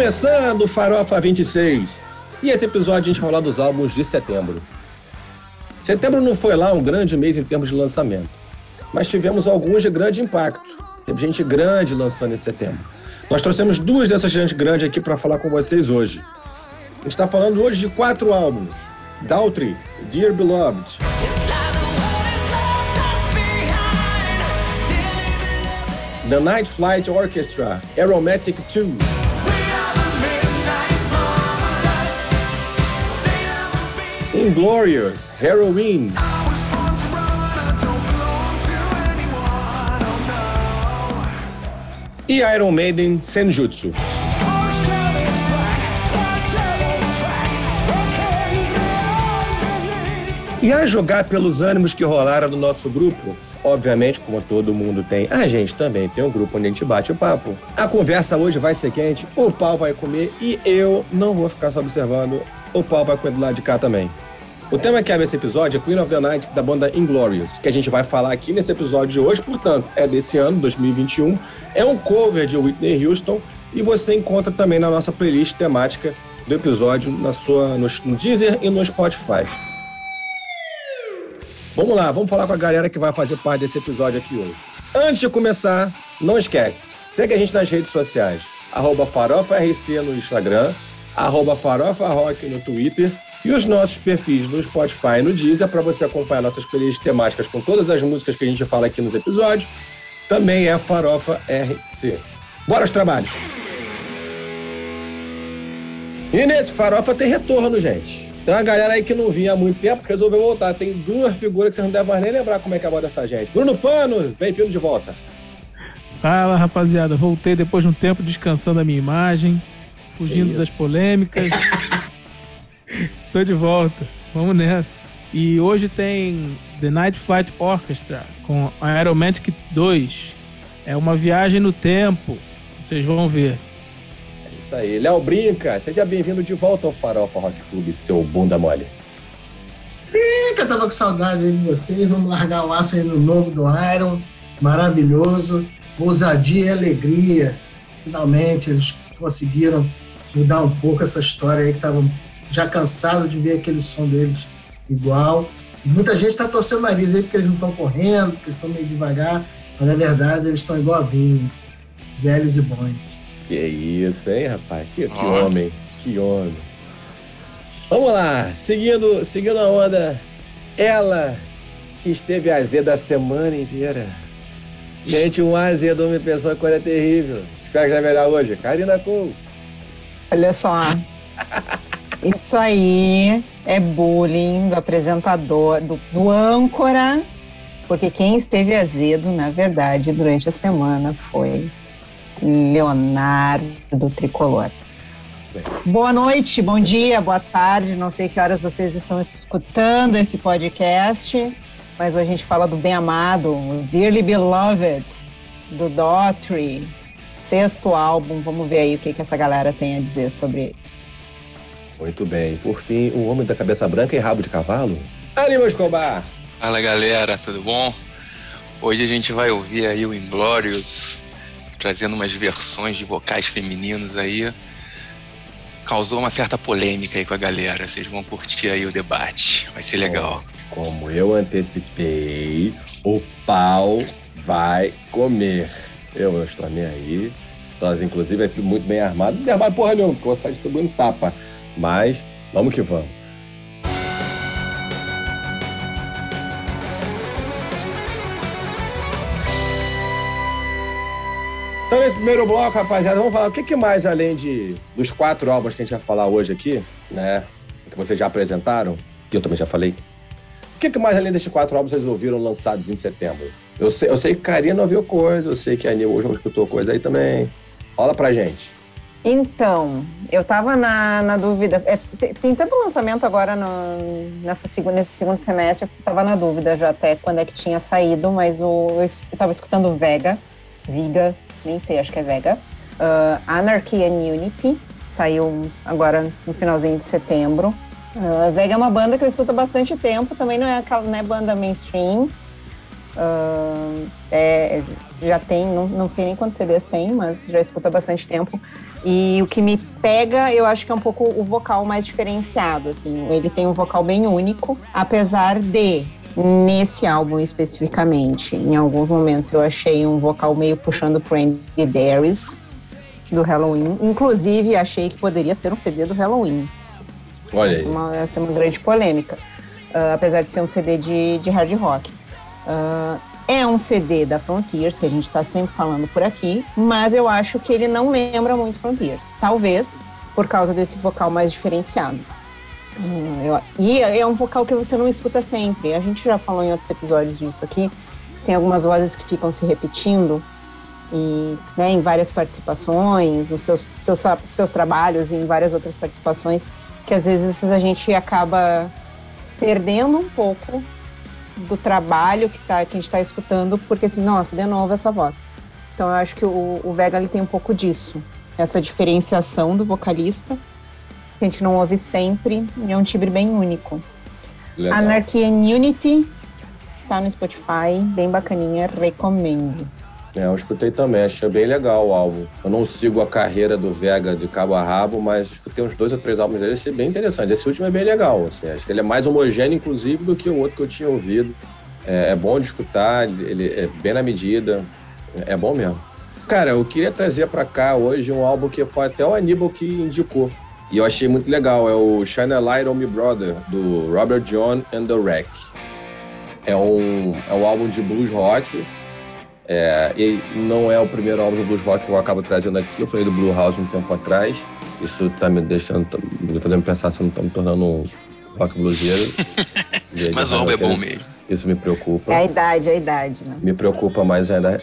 Começando o Farofa 26. E esse episódio a gente vai falar dos álbuns de setembro. Setembro não foi lá um grande mês em termos de lançamento, mas tivemos alguns de grande impacto. Teve gente grande lançando em setembro. Nós trouxemos duas dessas gente grandes aqui para falar com vocês hoje. A gente está falando hoje de quatro álbuns: Daltrey, Dear Beloved, The Night Flight Orchestra, Aromatic 2. Inglorious, Heroin. E Iron Maiden, Senjutsu. E a jogar pelos ânimos que rolaram no nosso grupo, obviamente, como todo mundo tem, a gente também tem um grupo onde a gente bate o papo. A conversa hoje vai ser quente, o pau vai comer e eu não vou ficar só observando, o pau vai comer do lado de cá também. O tema que abre esse episódio é Queen of the Night, da banda Inglorious, que a gente vai falar aqui nesse episódio de hoje, portanto, é desse ano, 2021. É um cover de Whitney Houston e você encontra também na nossa playlist temática do episódio na sua, no, no Deezer e no Spotify. Vamos lá, vamos falar com a galera que vai fazer parte desse episódio aqui hoje. Antes de começar, não esquece, segue a gente nas redes sociais, arroba FarofaRC no Instagram, arroba FarofaRock no Twitter e os nossos perfis no Spotify e no Deezer para você acompanhar nossas playlists temáticas com todas as músicas que a gente fala aqui nos episódios. Também é Farofa RC. Bora aos trabalhos! E nesse Farofa tem retorno, gente. Tem uma galera aí que não vinha há muito tempo que resolveu voltar. Tem duas figuras que vocês não devem mais nem lembrar como é que é a voz dessa gente. Bruno Pano, bem-vindo de volta. Fala, rapaziada. Voltei depois de um tempo descansando a minha imagem, fugindo das polêmicas. Tô de volta. Vamos nessa. E hoje tem The Night Flight Orchestra com Aeromatic 2. É uma viagem no tempo. Vocês vão ver. É isso aí. Léo Brinca, seja bem-vindo de volta ao Farofa Rock Club, seu bunda mole. Brinca, tava com saudade aí de vocês. Vamos largar o aço aí no novo do Iron. Maravilhoso. Ousadia e alegria. Finalmente eles conseguiram mudar um pouco essa história aí que estavam já cansado de ver aquele som deles igual. Muita gente está torcendo o nariz aí porque eles não estão correndo, porque eles estão meio devagar, mas na verdade eles estão igual a vinho, velhos e bons. Que isso, hein, rapaz? Que, que oh. homem, que homem. Vamos lá, seguindo, seguindo a onda, ela que esteve azeda a semana inteira. Gente, um azedou me pensou que coisa terrível. Espero que vai melhor hoje. Karina Cole. Olha só. Isso aí é bullying do apresentador, do, do âncora, porque quem esteve azedo, na verdade, durante a semana foi Leonardo Tricolor. Boa noite, bom dia, boa tarde. Não sei que horas vocês estão escutando esse podcast, mas hoje a gente fala do bem amado, o Dearly Beloved, do Daughtry, sexto álbum. Vamos ver aí o que, que essa galera tem a dizer sobre. Muito bem. Por fim, o homem da cabeça branca e rabo de cavalo, Anima Escobar. Fala galera, tudo bom? Hoje a gente vai ouvir aí o Inglorious, trazendo umas versões de vocais femininos aí. Causou uma certa polêmica aí com a galera. Vocês vão curtir aí o debate. Vai ser legal. Como eu antecipei, o pau vai comer. Eu não estou nem aí. Inclusive, é muito bem armado. Não é armado porra nenhuma, porque eu vou sair distribuindo tapa. Mas vamos que vamos. Então, nesse primeiro bloco, rapaziada, vamos falar o que, que mais, além de dos quatro álbuns que a gente vai falar hoje aqui, né? Que vocês já apresentaram, e eu também já falei. O que, que mais, além desses quatro álbuns, vocês ouviram lançados em setembro? Eu sei, eu sei que Karina ouviu coisa, eu sei que a Anil hoje escutou coisa aí também. Fala pra gente. Então, eu estava na, na dúvida. É, tem, tanto lançamento agora no, nessa nesse segundo semestre, eu estava na dúvida já até quando é que tinha saído, mas o, eu estava escutando Vega, Viga, nem sei, acho que é Vega. Uh, Anarchy and Unity, saiu agora no finalzinho de setembro. Uh, Vega é uma banda que eu escuto há bastante tempo, também não é aquela não é banda mainstream. Uh, é, já tem, não, não sei nem quantos CDs tem, mas já escuto há bastante tempo. E o que me pega, eu acho que é um pouco o vocal mais diferenciado, assim. Ele tem um vocal bem único, apesar de nesse álbum especificamente, em alguns momentos eu achei um vocal meio puxando pro Andy Darius do Halloween. Inclusive, achei que poderia ser um CD do Halloween. Olha essa, aí. É uma, essa é uma grande polêmica, uh, apesar de ser um CD de, de hard rock. Uh, é um CD da Frontiers, que a gente está sempre falando por aqui, mas eu acho que ele não lembra muito Frontiers. Talvez por causa desse vocal mais diferenciado. Eu, e é um vocal que você não escuta sempre. A gente já falou em outros episódios disso aqui. Tem algumas vozes que ficam se repetindo e né, em várias participações, os seus, seus, seus trabalhos e em várias outras participações, que às vezes a gente acaba perdendo um pouco do trabalho que, tá, que a gente está escutando, porque assim, nossa, de novo essa voz. Então eu acho que o, o Vega ele tem um pouco disso, essa diferenciação do vocalista, que a gente não ouve sempre, e é um timbre bem único. Legal. Anarchy and Unity tá no Spotify, bem bacaninha, recomendo. É, eu escutei também, achei bem legal o álbum. Eu não sigo a carreira do Vega de cabo a rabo, mas escutei uns dois ou três álbuns dele, achei bem interessante. Esse último é bem legal, assim, acho que ele é mais homogêneo, inclusive, do que o outro que eu tinha ouvido. É, é bom de escutar, ele é bem na medida, é bom mesmo. Cara, eu queria trazer para cá hoje um álbum que foi até o Aníbal que indicou. E eu achei muito legal, é o Shine a Light on Me Brother, do Robert John and the Wreck. É um, é um álbum de blues rock, é, e não é o primeiro álbum de blues rock que eu acabo trazendo aqui. Eu falei do Blue House um tempo atrás. Isso tá me deixando, tá me fazendo pensar se eu não tô me tornando um rock bluseiro. Mas o álbum é bom mesmo. Isso me preocupa. É a idade, é a idade, né? Me preocupa mais ainda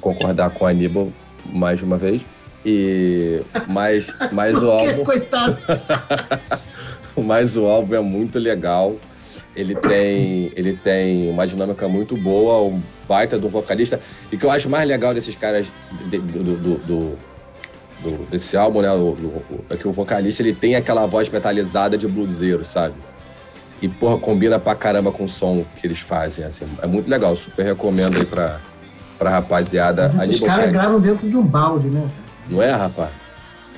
concordar com o Aníbal mais uma vez. E mas, mas o álbum. Coitado! mas o álbum é muito legal. Ele tem, ele tem uma dinâmica muito boa, um baita do vocalista. E que eu acho mais legal desses caras, de, do, do, do, do, desse álbum, né? O, o, é que o vocalista ele tem aquela voz metalizada de bluseiro, sabe? E, porra, combina pra caramba com o som que eles fazem. Assim, é muito legal, super recomendo aí pra, pra rapaziada. Mas esses caras gravam dentro de um balde, né? Não é, rapaz?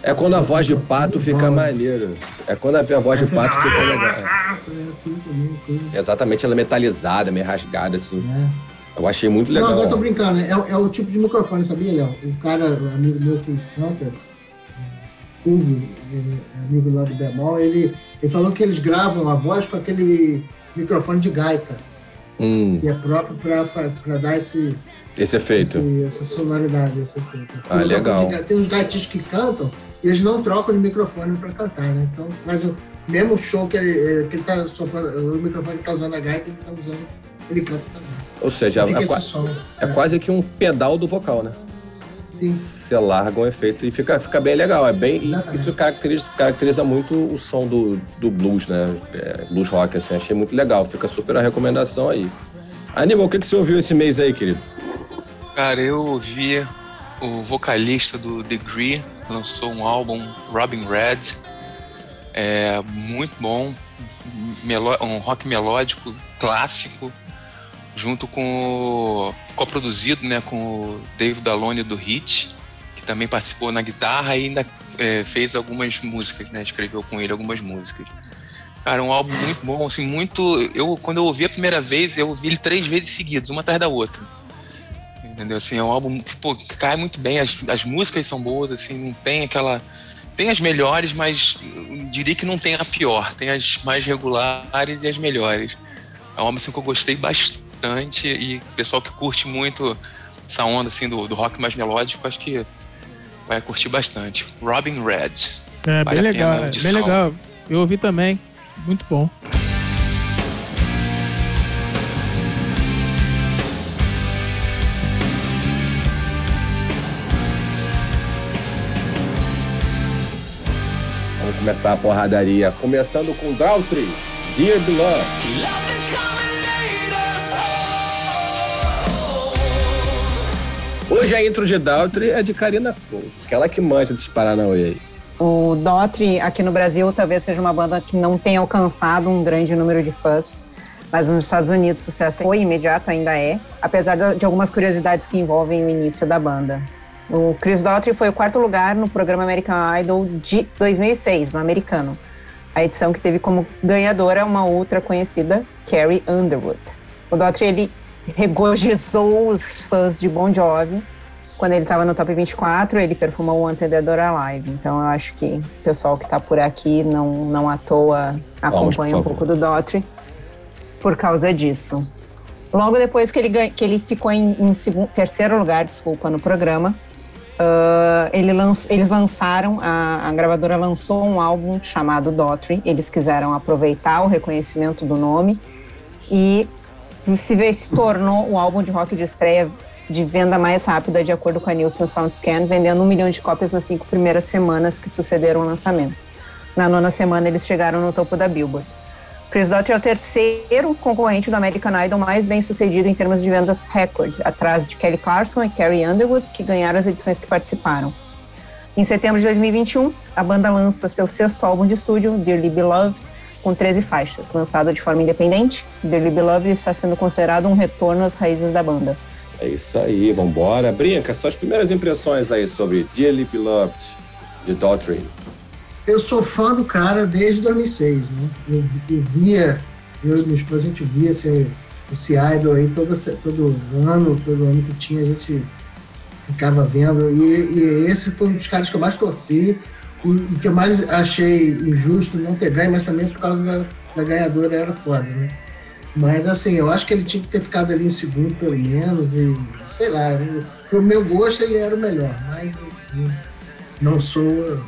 É quando a voz de pato fica maneiro. É quando a voz de pato fica legal. Exatamente, ela é metalizada, meio rasgada, assim. É. Eu achei muito legal. Não, agora tô brincando. É, é o tipo de microfone, sabia, Léo? O cara, amigo meu que canta, Fulvio, é amigo lá do Bemol, ele, ele falou que eles gravam a voz com aquele microfone de gaita. Hum. Que é próprio para dar esse, esse efeito. Esse, essa sonoridade, esse efeito. Ah, legal. De, tem uns gaitistas que cantam e eles não trocam de microfone para cantar, né? Então faz o mesmo show que ele, que ele tá soprando, o microfone que tá usando a gaita, ele tá usando, ele canta também. Ou seja, é, é, som, é, é, quase que um pedal do vocal, né? Sim. Você larga um efeito e fica, fica bem legal. É bem, isso caracteriza, caracteriza muito o som do, do blues, né? É, blues rock, assim. Achei muito legal. Fica super a recomendação aí. Aníbal, o que, que você ouviu esse mês aí, querido? Cara, eu ouvi o vocalista do Degree lançou um álbum, Robin Red. É muito bom, um rock melódico clássico, junto com coproduzido, né, com o Dave Dalone do Hit, que também participou na guitarra e ainda é, fez algumas músicas, né, escreveu com ele algumas músicas. Cara, um álbum muito bom, assim, muito. Eu quando eu ouvi a primeira vez, eu ouvi ele três vezes seguidas, uma atrás da outra entendeu? Assim, é um álbum que, pô, cai muito bem, as, as músicas são boas, assim, não tem aquela... Tem as melhores, mas diria que não tem a pior. Tem as mais regulares e as melhores. É um álbum assim, que eu gostei bastante e o pessoal que curte muito essa onda assim, do, do rock mais melódico, acho que vai curtir bastante. Robin Red. É, vale bem legal, é, bem legal. Eu ouvi também. Muito bom. começar a porradaria. Começando com Daltry, Dear Beloved. Hoje a intro de Daltry é de Karina Cole, aquela que manja desses Paranauê aí. O Daltry, aqui no Brasil, talvez seja uma banda que não tenha alcançado um grande número de fãs. Mas nos Estados Unidos o sucesso foi imediato, ainda é, apesar de algumas curiosidades que envolvem o início da banda. O Chris Daughtry foi o quarto lugar no programa American Idol de 2006, no americano. A edição que teve como ganhadora uma outra conhecida, Carrie Underwood. O Daughtry, ele regozijou os fãs de Bon Jovi. Quando ele estava no top 24, ele perfumou o Antedador Alive. Então eu acho que o pessoal que está por aqui não, não à toa acompanha Vamos, um pouco do Daughtry por causa disso. Logo depois que ele, que ele ficou em, em segundo, terceiro lugar, desculpa, no programa, uh, ele lanç, eles lançaram, a, a, gravadora lançou um álbum chamado Daughtry. Eles quiseram aproveitar o reconhecimento do nome e se, se tornou o álbum de rock de estreia de venda mais rápida, de acordo com a Nielsen SoundScan, vendendo um milhão de cópias nas cinco primeiras semanas que sucederam o lançamento. Na nona semana, eles chegaram no topo da Billboard. Chris Daughtry é o terceiro concorrente do American Idol mais bem sucedido em termos de vendas recorde, atrás de Kelly Clarkson e Carrie Underwood, que ganharam as edições que participaram. Em setembro de 2021, a banda lança seu sexto álbum de estúdio, Dearly Beloved, com 13 faixas. Lançado de forma independente, Dearly Beloved está sendo considerado um retorno às raízes da banda. É isso aí, vambora. Brinca, suas primeiras impressões aí sobre Dearly Beloved, de Daughtry eu sou fã do cara desde 2006, né? Eu, eu via, eu e minha esposa, a gente via esse, esse idol aí todo, todo ano, todo ano que tinha, a gente ficava vendo. E, e esse foi um dos caras que eu mais torci e que eu mais achei injusto não ter ganho, mas também por causa da, da ganhadora era foda, né? Mas assim, eu acho que ele tinha que ter ficado ali em segundo, pelo menos, e sei lá, pro meu gosto ele era o melhor, mas não sou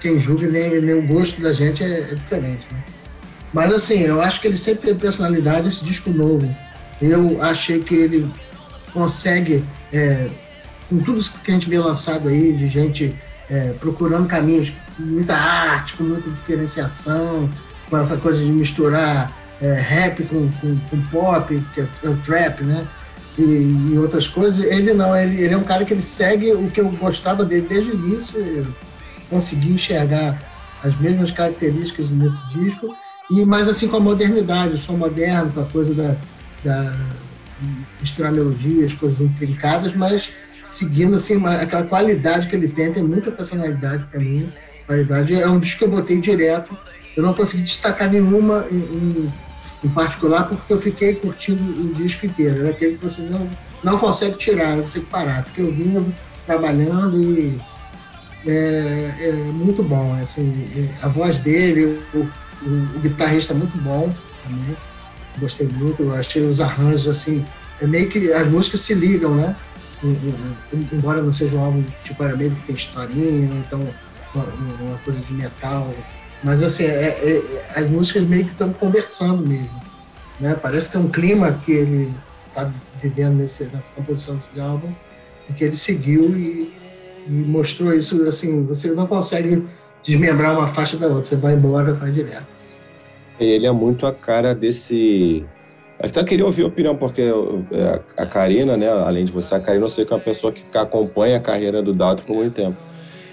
quem julga nem, nem o gosto da gente é, é, diferente, né? Mas assim, eu acho que ele sempre teve personalidade, esse disco novo. Eu achei que ele consegue, é, com tudo que a gente vê lançado aí, de gente é, procurando caminhos, com muita arte, com muita diferenciação, com essa coisa de misturar é, rap com, com, com, pop, que é, é, o trap, né? E, e, outras coisas. Ele não, ele, ele é um cara que ele segue o que eu gostava dele desde o início consegui enxergar as mesmas características nesse disco, e mais assim com a modernidade, o som moderno, com a coisa da, da misturar melodias, coisas intrincadas, mas seguindo assim uma, aquela qualidade que ele tem, tem muita personalidade para mim. Qualidade é um disco que eu botei direto. Eu não consegui destacar nenhuma em, em, em particular porque eu fiquei curtindo o disco inteiro. Era aquele que você não não consegue tirar, não consegue parar. Fiquei ouvindo, trabalhando e é, é muito bom. Assim, a voz dele, o, o, o, guitarrista é muito bom também. Gostei muito, eu achei os arranjos assim, é meio que as músicas se ligam, né? Embora não seja um álbum tipo era que tem historinha, então uma, uma, coisa de metal. Mas assim, é, é, as músicas meio que estão conversando mesmo. Né? Parece que é um clima que ele está vivendo nesse, nessa composição desse álbum, que ele seguiu e e mostrou isso, assim, você não consegue desmembrar uma faixa da outra, você vai embora, vai direto. Ele é muito a cara desse... Até queria ouvir a opinião, porque é, a Karina, né, além de você, a Karina, eu sei que é uma pessoa que acompanha a carreira do Dalton por muito tempo.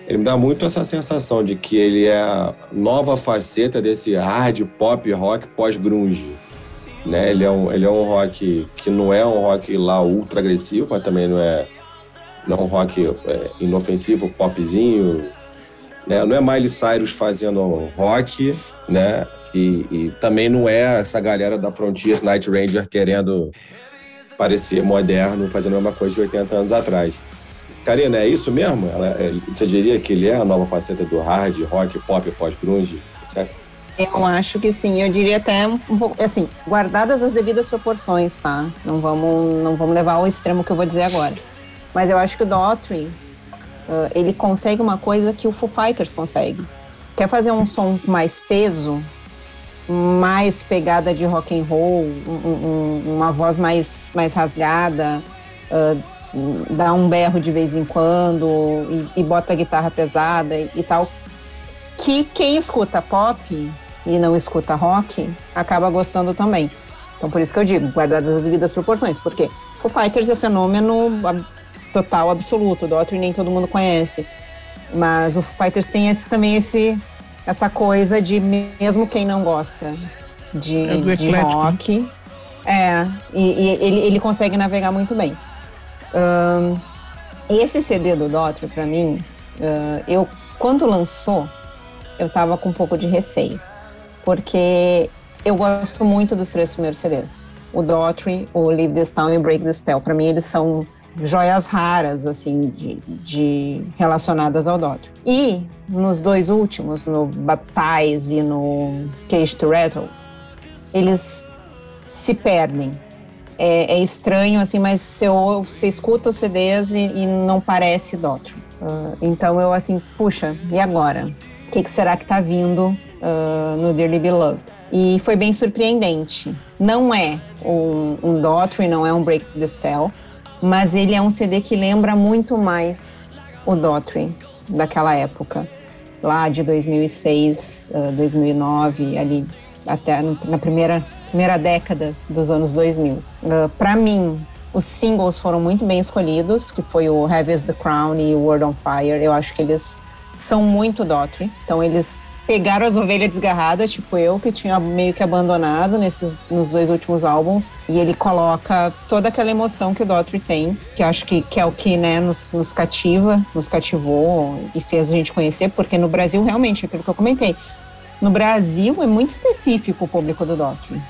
Ele me dá muito essa sensação de que ele é a nova faceta desse hard pop rock pós-grunge. Né? Ele, é um, ele é um rock que não é um rock lá ultra agressivo, mas também não é não um rock é, inofensivo, popzinho, né? Não é Miley Cyrus fazendo rock, né? E, e, também não é essa galera da Frontiers Night Ranger querendo parecer moderno, fazendo a mesma coisa de 80 anos atrás. Karina, é isso mesmo? Ela, é, você diria que ele é a nova faceta do hard, rock, pop, pós-grunge, etc? Eu acho que sim, eu diria até um pouco, assim, guardadas as devidas proporções, tá? Não vamos, não vamos levar ao extremo que eu vou dizer agora. Mas eu acho que o Daughtry, uh, ele consegue uma coisa que o Foo Fighters consegue. Quer fazer um som mais peso, mais pegada de rock and roll, um, um, uma voz mais, mais rasgada, uh, dá um berro de vez em quando e, e bota a guitarra pesada e, e, tal. Que quem escuta pop e não escuta rock acaba gostando também. Então por isso que eu digo, guardadas as devidas proporções, porque Foo Fighters é fenômeno total absoluto. O Daughtry nem todo mundo conhece. Mas o Fighters tem esse, também esse, essa coisa de mesmo quem não gosta de, é de né? rock. É, e, e, ele, ele consegue navegar muito bem. Um, esse CD do Daughtry, para mim, uh, eu quando lançou, eu tava com um pouco de receio, porque eu gosto muito dos três primeiros CDs. O Daughtry, o Leave This Town e o Break the Spell. Para mim, eles são joias raras, assim, de, de relacionadas ao Daughtry. E nos dois últimos, no Baptize e no Cage to Rattle, eles se perdem. É, é estranho, assim, mas você, você escuta os CDs e, e não parece Daughtry. Uh, então eu, assim, puxa, e agora? O que, que será que está vindo uh, no Dearly Beloved? E foi bem surpreendente. Não é um, um Daughtry, não é um Break the Spell, mas ele é um CD que lembra muito mais o Daughtry daquela época, lá de 2006, uh, 2009, ali até na primeira primeira década dos anos 2000. Uh, Para mim, os singles foram muito bem escolhidos, que foi o Heavy as the Crown e World on Fire. Eu acho que eles são muito Daughtry. Então eles pegaram as ovelhas desgarradas, tipo eu, que tinha meio que abandonado nesses, nos dois últimos álbuns, e ele coloca toda aquela emoção que o Daughtry tem, que acho que, que é o que né, nos, nos cativa, nos cativou e fez a gente conhecer, porque no Brasil, realmente, aquilo que eu comentei, no Brasil é muito específico o público do Daughtry.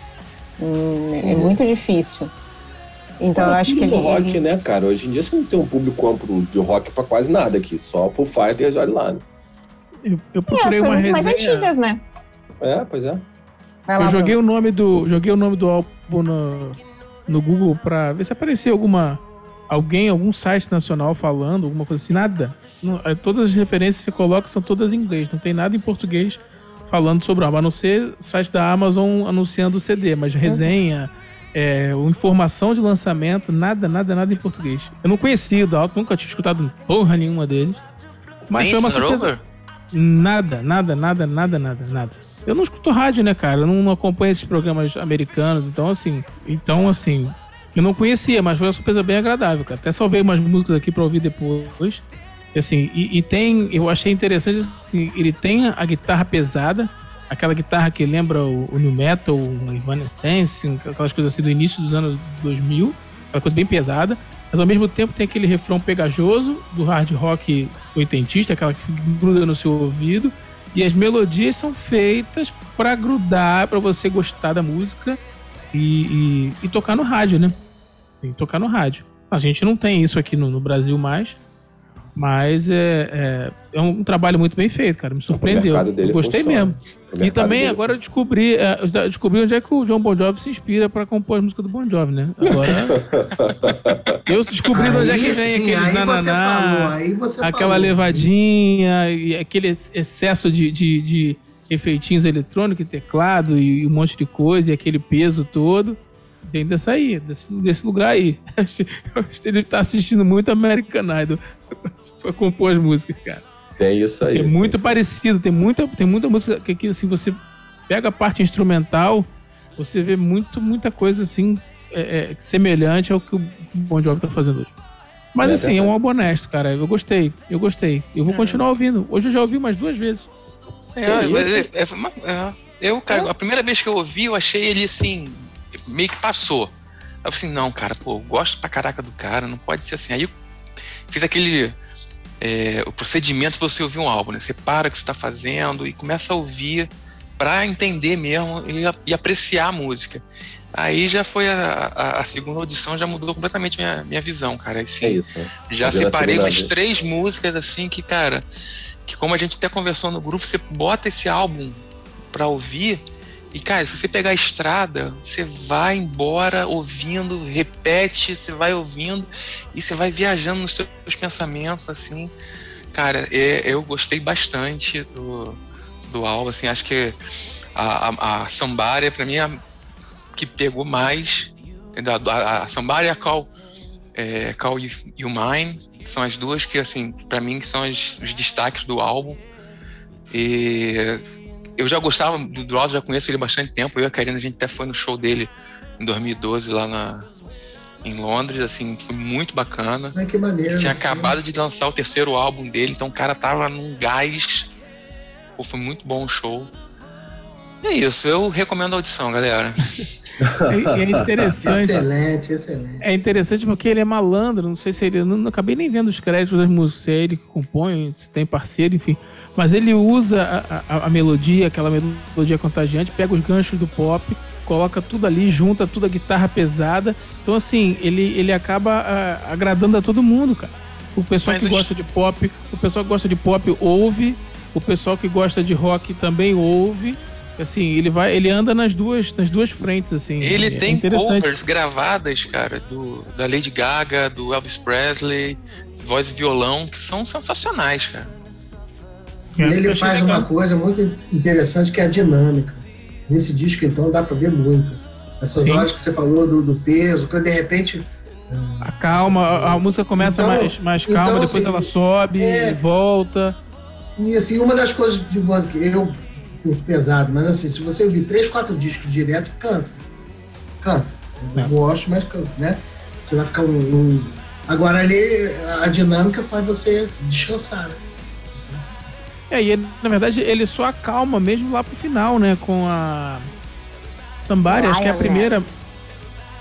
Hum, é uhum. muito difícil. Então eu acho que ele. rock, ele... né, cara? Hoje em dia você não tem um público amplo de rock pra quase nada aqui. Só Full Fighters, olha lá. Né? Eu, eu procurei é, as coisas mais antigas, né? É, pois é. Lá, eu joguei o nome do joguei o nome do álbum no, no Google pra ver se apareceu alguma alguém, algum site nacional falando, alguma coisa assim, nada. Não, é, todas as referências que você coloca são todas em inglês, não tem nada em português falando sobre o álbum, a não ser site da Amazon anunciando o CD, mas resenha, uhum é, informação de lançamento, nada, nada, nada em português. Eu não conhecia o Dalton, nunca tinha escutado porra nenhuma deles. Mas foi uma surpresa. Nada, nada, nada, nada, nada, nada. Eu não escuto rádio, né, cara? Eu não acompanho esses programas americanos, então assim, então assim, eu não conhecia, mas foi uma surpresa bem agradável, cara. Até salvei umas músicas aqui para ouvir depois. E, assim, e, e, tem, eu achei interessante, assim, ele tem a guitarra pesada, aquela guitarra que lembra o, o New Metal, o Evanescence, aquelas coisas assim do início dos anos 2000, aquela coisa bem pesada, mas ao mesmo tempo tem aquele refrão pegajoso do hard rock oitentista, aquela que gruda no seu ouvido, e as melodias são feitas para grudar, para você gostar da música e, e, e, tocar no rádio, né? Sim, tocar no rádio. A gente não tem isso aqui no, no Brasil mais, mas é, é, é, um trabalho muito bem feito, cara. Me surpreendeu. Eu gostei funciona. mesmo. E também agora eu descobri, é, eu descobri onde é que o John Bon Jovi se inspira para compor a música do Bon Jovi, né? Agora. eu descobri aí onde é que vem sim, aqueles nananá, aquela falou. levadinha e aquele excesso de, de, de efeitinhos eletrônicos, teclado e um monte de coisa, e aquele peso todo tem dessa aí, desse, desse lugar aí. Ele tá assistindo muito American Idol pra compor as músicas, cara. Tem isso aí. É muito parecido, tem muita, tem muita música que aqui, assim, você pega a parte instrumental, você vê muito, muita coisa assim, é, é, semelhante ao que o Bon Jovi tá fazendo hoje. Mas é assim, verdade. é um álbum honesto, cara. Eu gostei, eu gostei. Eu vou é. continuar ouvindo. Hoje eu já ouvi umas duas vezes. É, mas é, é, eu, cara, a primeira vez que eu ouvi, eu achei ele assim, meio que passou. Aí eu falei assim, não, cara, pô, gosto pra caraca do cara, não pode ser assim. Aí eu fiz aquele é, o procedimento para você ouvir um álbum, né? Você para o que você está fazendo e começa a ouvir para entender mesmo e, e, apreciar a música. Aí já foi a, a, a, segunda audição, já mudou completamente minha, minha visão, cara. Assim, é isso. Né? Já separei umas três músicas assim que, cara, que como a gente até conversou no grupo, você bota esse álbum para ouvir e, cara, se você pegar a estrada, você vai embora ouvindo, repete, você vai ouvindo e você vai viajando nos seus pensamentos, assim. Cara, é, eu gostei bastante do, do álbum, assim, acho que a, a, a pra mim, é a que pegou mais. A, a, a e a Call, é, Call You, you Mine são as duas que, assim, pra mim, são as, os destaques do álbum. E eu já gostava do Dross, já conheço ele há bastante tempo. Eu e a Karina, a gente até foi no show dele em 2012 lá na, em Londres, assim, foi muito bacana. Ai, que maneiro. Ele tinha acabado de lançar o terceiro álbum dele, então o cara tava num gás. Pô, foi muito bom o show. E é isso, eu recomendo a audição, galera. É, é interessante. excelente, excelente. É interessante porque ele é malandro, não sei se ele. Não, não acabei nem vendo os créditos das músicas, é ele que compõe, se tem parceiro, enfim. Mas ele usa a, a, a, melodia, aquela melodia contagiante, pega os ganchos do pop, coloca tudo ali, junta tudo a guitarra pesada. Então, assim, ele, ele acaba a, agradando a todo mundo, cara. O pessoal Mas que gosta de pop, o pessoal que gosta de pop ouve, o pessoal que gosta de rock também ouve. Assim, ele vai, ele anda nas duas, nas duas frentes, assim. Ele é tem covers gravadas, cara, do, da Lady Gaga, do Elvis Presley, voz e violão, que são sensacionais, cara. E ele faz uma coisa muito interessante que é a dinâmica. Nesse disco, então, dá para ver muito. Essas Sim. horas que você falou do, do peso, que de repente a calma, a, música começa então, mais, mais calma, então, depois assim, ela sobe é, volta. E assim, uma das coisas de eu muito pesado, mas assim, se você ouvir três, quatro discos direto, você cansa. Cansa. Eu é. gosto, mas né? Você vai ficar um, um, Agora ali a dinâmica faz você descansar, né? É, e ele, na verdade ele só acalma mesmo lá pro final, né? Com a Sambari, acho que é a primeira.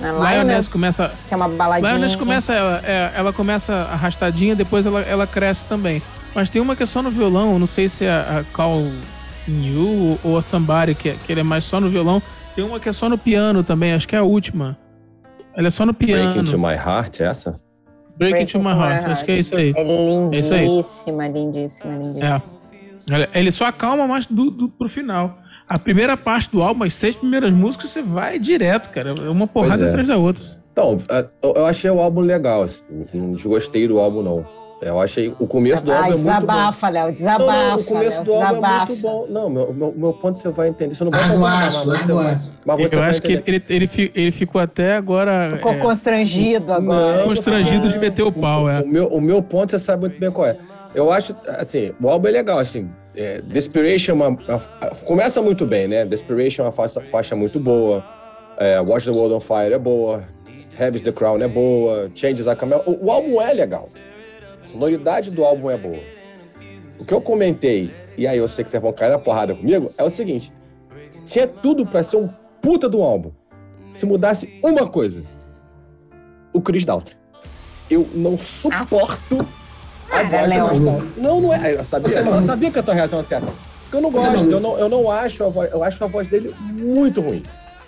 A Lioness, Lioness começa. Que é uma baladinha. Lioness começa, ela, é, ela começa arrastadinha, depois ela, ela cresce também. Mas tem uma que é só no violão, não sei se é a Call You ou a Somebody, que, é, que ele é mais só no violão. Tem uma que é só no piano também, acho que é a última. Ela é só no piano. Break Into My Heart, é essa? Break, Break into, into, My, heart. heart. acho que é isso aí. É lindíssima, é lindíssima, lindíssima. É. Ele só acalma mais do, do, pro final. A primeira parte do álbum, as seis primeiras músicas, você vai direto, cara. É uma porrada é. atrás da outra. Então, eu achei o álbum legal. Assim. Não desgostei do álbum, não. Eu achei o começo do álbum é muito bom. Desabafa, Léo, desabafa. Não, não, o começo Léo, do álbum é muito bom. Não, meu, meu, meu, ponto você vai entender. Você não vai ah, mas, você vai, mas você Eu acho entender. que ele, ele, ele ficou até agora. Ficou é, constrangido agora. Não, constrangido de meter o pau, é. O meu, o meu ponto você sabe muito bem qual é. Eu acho, assim, o álbum é legal, assim. É, Desperation é uma, uma, começa muito bem, né? Desperation é uma faixa, faixa muito boa. É, Watch the World on Fire é boa. Heavy's the Crown é boa. Changes a Camel. O, o álbum é legal. A sonoridade do álbum é boa. O que eu comentei, e aí eu sei que vocês vão cair na porrada comigo, é o seguinte: tinha tudo para ser um puta de um álbum. Se mudasse uma coisa: o Chris Daltrey. Eu não suporto a ah, voz do Chris Daltrey. Não, não é. Eu sabia, eu sabia que a tua reação é certa. Porque eu não gosto, eu não, eu não acho a voz, eu acho a voz dele muito ruim.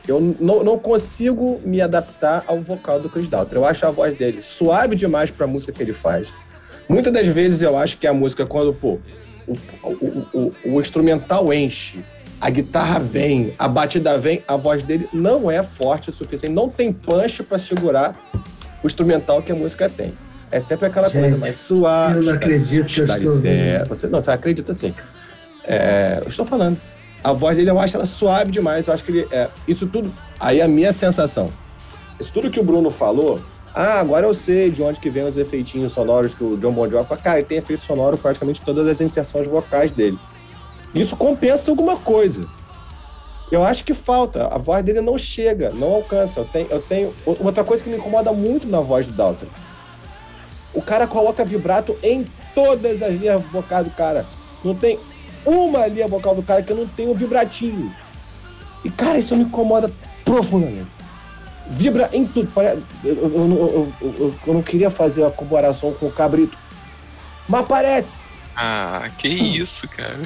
Eu não, não consigo me adaptar ao vocal do Chris Daltrey. Eu acho a voz dele suave demais para a música que ele faz. Muitas das vezes eu acho que a música, quando pô, o, o, o, o instrumental enche, a guitarra vem, a batida vem, a voz dele não é forte o suficiente, não tem punch para segurar o instrumental que a música tem. É sempre aquela Gente, coisa mais suave. Eu não acredito que eu estou você, Não, você acredita sim. É, eu estou falando. A voz dele, eu acho ela suave demais. Eu acho que ele. É, isso tudo. Aí a minha sensação. Isso tudo que o Bruno falou ah, agora eu sei de onde que vem os efeitinhos sonoros que o John Bon Jovi... Cara, ele tem efeito sonoro praticamente todas as inserções vocais dele. Isso compensa alguma coisa. Eu acho que falta. A voz dele não chega, não alcança. Eu tenho, eu tenho... Outra coisa que me incomoda muito na voz do Dalton. O cara coloca vibrato em todas as linhas vocais do cara. Não tem uma linha vocal do cara que não tem um vibratinho. E, cara, isso me incomoda profundamente vibra em tudo. Eu, eu, eu, eu, não queria fazer a comparação com o cabrito, mas parece. Ah, que isso, cara.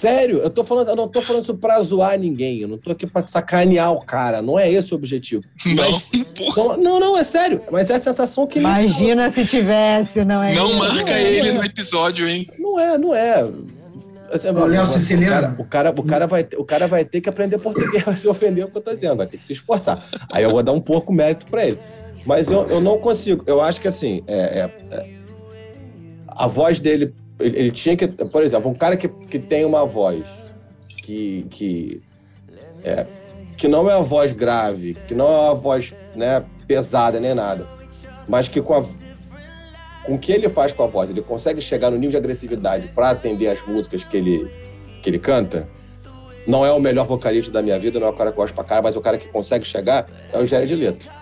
Sério, eu, tô falando, eu não tô falando isso pra zoar ninguém, eu não tô aqui pra sacanear o cara, não é esse o objetivo. Não, mas, não, não, é sério, mas é a sensação que... Imagina se tivesse, não é? Não marca é, ele é. no episódio, hein? Não é, não é. Ô, Léo Siciliano. O cara, o, cara vai, o cara vai ter que aprender português, vai se ofender o que eu tô dizendo, vai ter que se esforçar. Aí eu vou dar um pouco mérito para ele. Mas eu, eu não consigo. Eu acho que assim, é, é, é, a voz dele, ele, ele, tinha que. Por exemplo, um cara que, que tem uma voz que. que é, que não é uma voz grave, que não é uma voz né, pesada nem nada, mas que com a, com o que ele faz com a voz, ele consegue chegar no nível de agressividade para atender as músicas que ele, que ele canta, não é o melhor vocalista da minha vida, não é o cara que gosta pra cara, mas o cara que consegue chegar é o Jared Leto.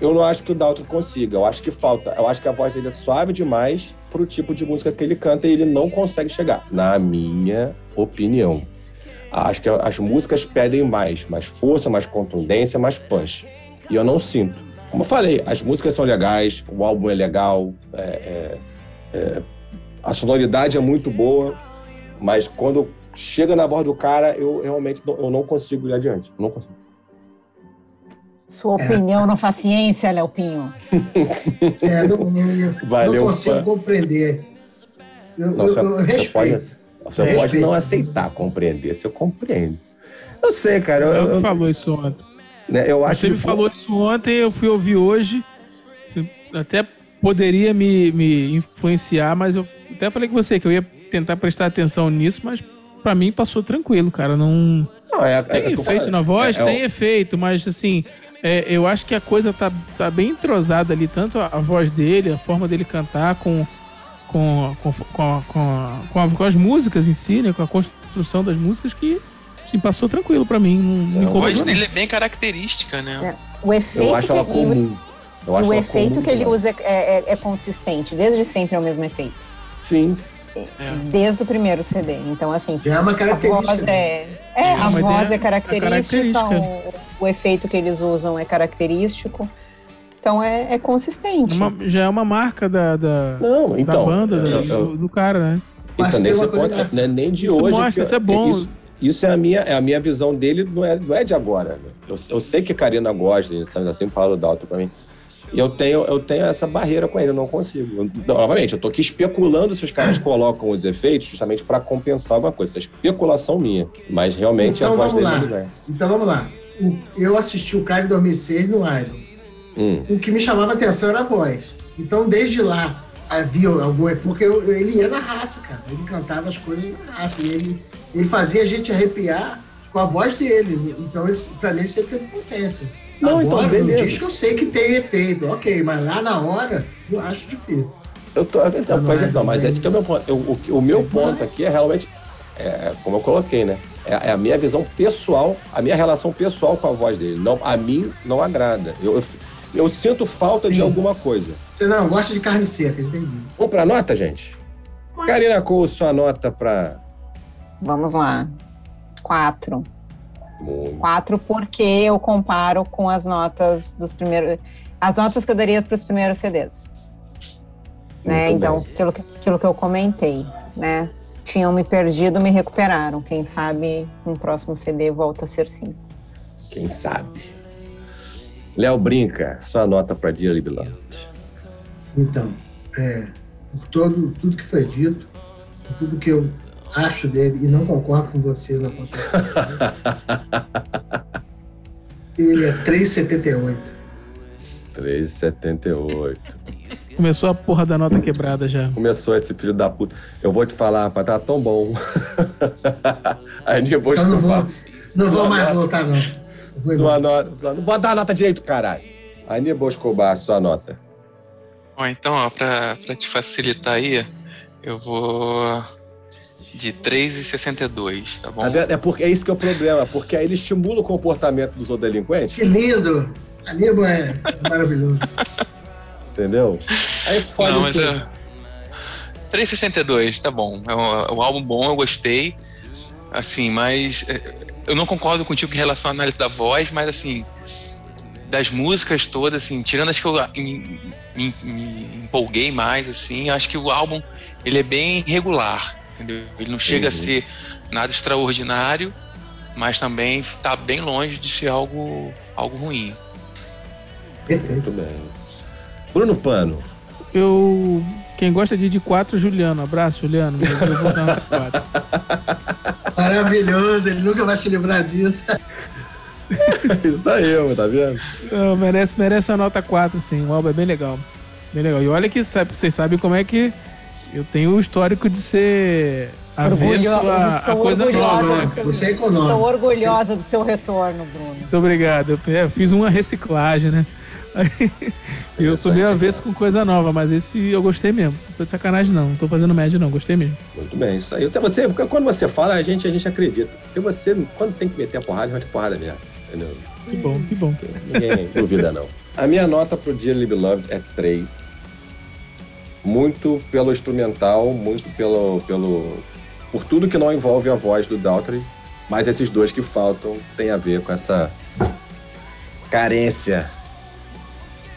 Eu não acho que o Dalton consiga, eu acho que falta. Eu acho que a voz dele é suave demais pro tipo de música que ele canta e ele não consegue chegar, na minha opinião. Acho que as músicas pedem mais, mais força, mais contundência, mais punch. E eu não sinto. Como eu falei, as músicas são legais, o álbum é legal, é, é, é, a sonoridade é muito boa, mas quando chega na voz do cara, eu realmente não, eu não consigo ir adiante. Não consigo. Sua opinião não faz ciência, Léo Pinho. É, não, não, Valeu, não consigo pô. compreender. Eu, não, eu, eu, respeito. Pode, você respeito. pode não aceitar compreender, você compreende. Eu sei, cara. Eu, eu, falou isso ontem. Né, eu acho você me falou isso ontem, eu fui ouvir hoje. Até poderia me, me influenciar, mas eu até falei com você que eu ia tentar prestar atenção nisso, mas para mim passou tranquilo, cara. Não. não é, tem é, efeito na voz? É, é tem efeito, mas assim. É, eu acho que a coisa tá, tá bem entrosada ali, tanto a, a voz dele, a forma dele cantar com, com, com, com, com, com, a, com, as músicas em si, né? Com a construção das músicas que assim, passou tranquilo para mim. Não, não a voz dele é bem característica, né? É. O efeito eu acho ela comum. Eu acho o efeito comum, que ele usa é, é, é, consistente, desde sempre é o mesmo efeito. Sim. É. Desde o primeiro CD. Então, assim. é uma característica. A voz é, é, a voz é característica, o, o, efeito que eles usam é característico. Então é, é consistente. Uma, já é uma marca da, da, Não, então, da banda, eu, eu, do, do, cara, né? Então, nesse ponto, não é nem de isso hoje. Mostra, isso é bom. Isso, isso, é, a minha, é a minha visão dele, não é, não é de agora. Né? Eu, eu sei que a Karina gosta, sabe, sempre fala do Dalton pra mim eu tenho, eu tenho essa barreira com ele, eu não consigo. Eu, novamente, eu estou aqui especulando se os caras colocam os efeitos justamente para compensar alguma coisa. Essa é especulação minha. Mas realmente então, a voz dele lá. Então vamos lá. eu assisti o cara em 2006 no Iron. Hum. O que me chamava a atenção era a voz. Então, desde lá, havia algum. Porque eu, ele ia na raça, cara. Ele cantava as coisas na raça. E ele, ele fazia a gente arrepiar com a voz dele. Então, para mim, ele sempre teve potência. Não, então, Agora, então beleza. No disco eu sei que tem efeito, ok, mas lá na hora eu acho difícil. Eu tô, então, pois então, mas esse que é o meu ponto. Eu, o, o, meu ponto aqui é realmente, é, como eu coloquei, né? É, é, a minha visão pessoal, a minha relação pessoal com a voz dele. Não, a mim não agrada. Eu, eu, eu sinto falta Sim. de alguma coisa. Você não gosta de carne seca, entendi. Vamos pra nota, gente? Karina Cole, sua nota pra. Vamos lá. Quatro. Quatro porque eu comparo com as notas dos primeiros. As notas que eu daria para os primeiros CDs. né? Então, aquilo que, aquilo que eu comentei, né? Tinham me perdido, me recuperaram. Quem sabe um próximo CD volta a ser sim. Quem sabe? Léo Brinca, sua nota para Dearly Beloved. Então, é, por todo, tudo que foi dito, tudo que eu acho dele e não concordo com você na. Ele é 3,78. 3,78. Começou a porra da nota quebrada já. Começou esse filho da puta. Eu vou te falar, rapaz, tá tão bom. Aí depois então, não vou, não vou mais nota, voltar, não. Vou sua nota, sua, não bota a nota direito, caralho. Aníbal Escobar, sua nota. Bom, então, ó, pra, pra te facilitar aí, eu vou de 3,62, tá bom? É, porque, é isso que é o problema, porque aí ele estimula o comportamento dos outros delinquentes. Que lindo! Aníbal é maravilhoso. Entendeu? Aí fode Não, mas é... 3,62, tá bom. É um, um, álbum bom, eu gostei. Assim, mas é, eu não concordo contigo em relação à análise da voz, mas assim, das músicas todas, assim, tirando as que eu me, me, me empolguei mais, assim, acho que o álbum ele é bem regular entendeu? Ele não chega uhum. a ser nada extraordinário, mas também está bem longe de ser algo, algo ruim. Muito bem. Bruno Pano. Eu. Quem gosta de de 4, Juliano. Abraço, Juliano. Eu vou dar 4. Maravilhoso, ele nunca vai se livrar disso. Isso aí, tá vendo? Não, merece, merece uma nota 4, sim. O álbum é bem legal. Bem legal. E olha que sabe, vocês sabem como é que eu tenho o histórico de ser avesso a, a coisa nova. Né? Seu, Você é econômico. Estou orgulhosa do seu retorno, Bruno. Muito obrigado. Eu, é, fiz uma reciclagem, né? eu sou meio avesso com coisa nova, mas esse eu gostei mesmo. Não tô de sacanagem, não. Não tô fazendo média, não. Gostei mesmo. Muito bem, isso aí. Até você, quando você fala, a gente, a gente acredita. Porque você, quando tem que meter a porrada, vai ter porrada mesmo. Entendeu? Que bom, que bom. Ninguém duvida, não. A minha nota pro Dearly Beloved é 3 muito pelo instrumental, muito pelo, pelo por tudo que não envolve a voz do Daltrey. Mas esses dois que faltam tem a ver com essa carência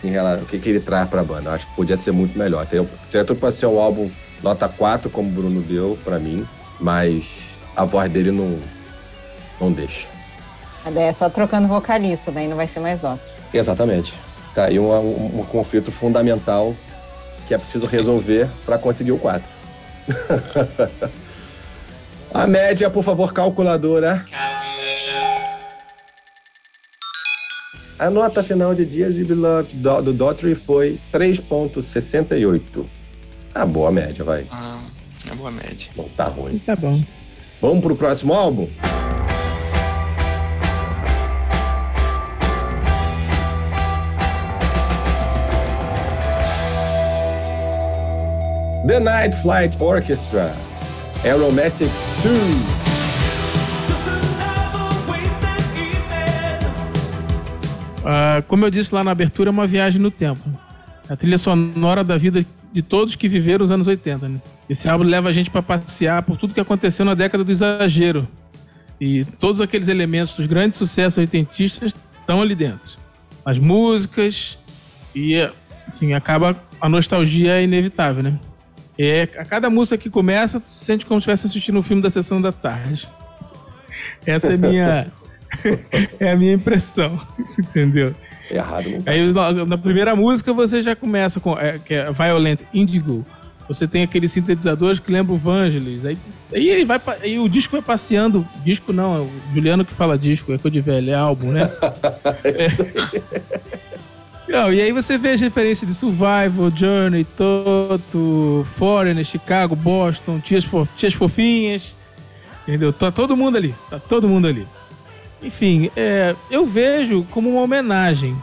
em relação ao que, que ele traz para a banda. Eu acho que podia ser muito melhor. Teria, teria tudo para ser um álbum nota 4, como o Bruno deu para mim, mas a voz dele não, não deixa. A ideia é só trocando vocalista, daí não vai ser mais dó. Exatamente. Tá aí um, um, um conflito fundamental que é preciso resolver para conseguir o 4. a média, por favor, calculadora. A nota final de Dias de Beloved do, do Daughtry foi 3.68. Tá boa a média, vai. Ah, é boa média. Não tá ruim. Tá bom. Vamos pro próximo álbum? The Night Flight Orchestra, Aromatic 2. Ah, como eu disse lá na abertura, é uma viagem no tempo. A trilha sonora da vida de todos que viveram os anos 80. Né? Esse álbum leva a gente para passear por tudo que aconteceu na década do exagero. E todos aqueles elementos dos grandes sucessos oitentistas estão ali dentro. As músicas e assim, acaba a nostalgia é inevitável, né? É, a cada música que começa, tu sente como se estivesse assistindo um filme da sessão da tarde. Essa é minha é a minha impressão, entendeu? Errado não tá. Aí na, na primeira música você já começa com é, que é Violent Indigo. Você tem aqueles sintetizadores que lembram o Vangelis. Aí, aí, ele vai, aí o disco vai passeando. Disco não, é o Juliano que fala disco, é coisa de velho, é álbum, né? Não, e aí você vê as referências de Survival, Journey, Toto, Foreigner, Chicago, Boston, Tias, Tias Fofinhas. Entendeu? Tá todo mundo ali. Tá todo mundo ali. Enfim, é, eu vejo como uma homenagem.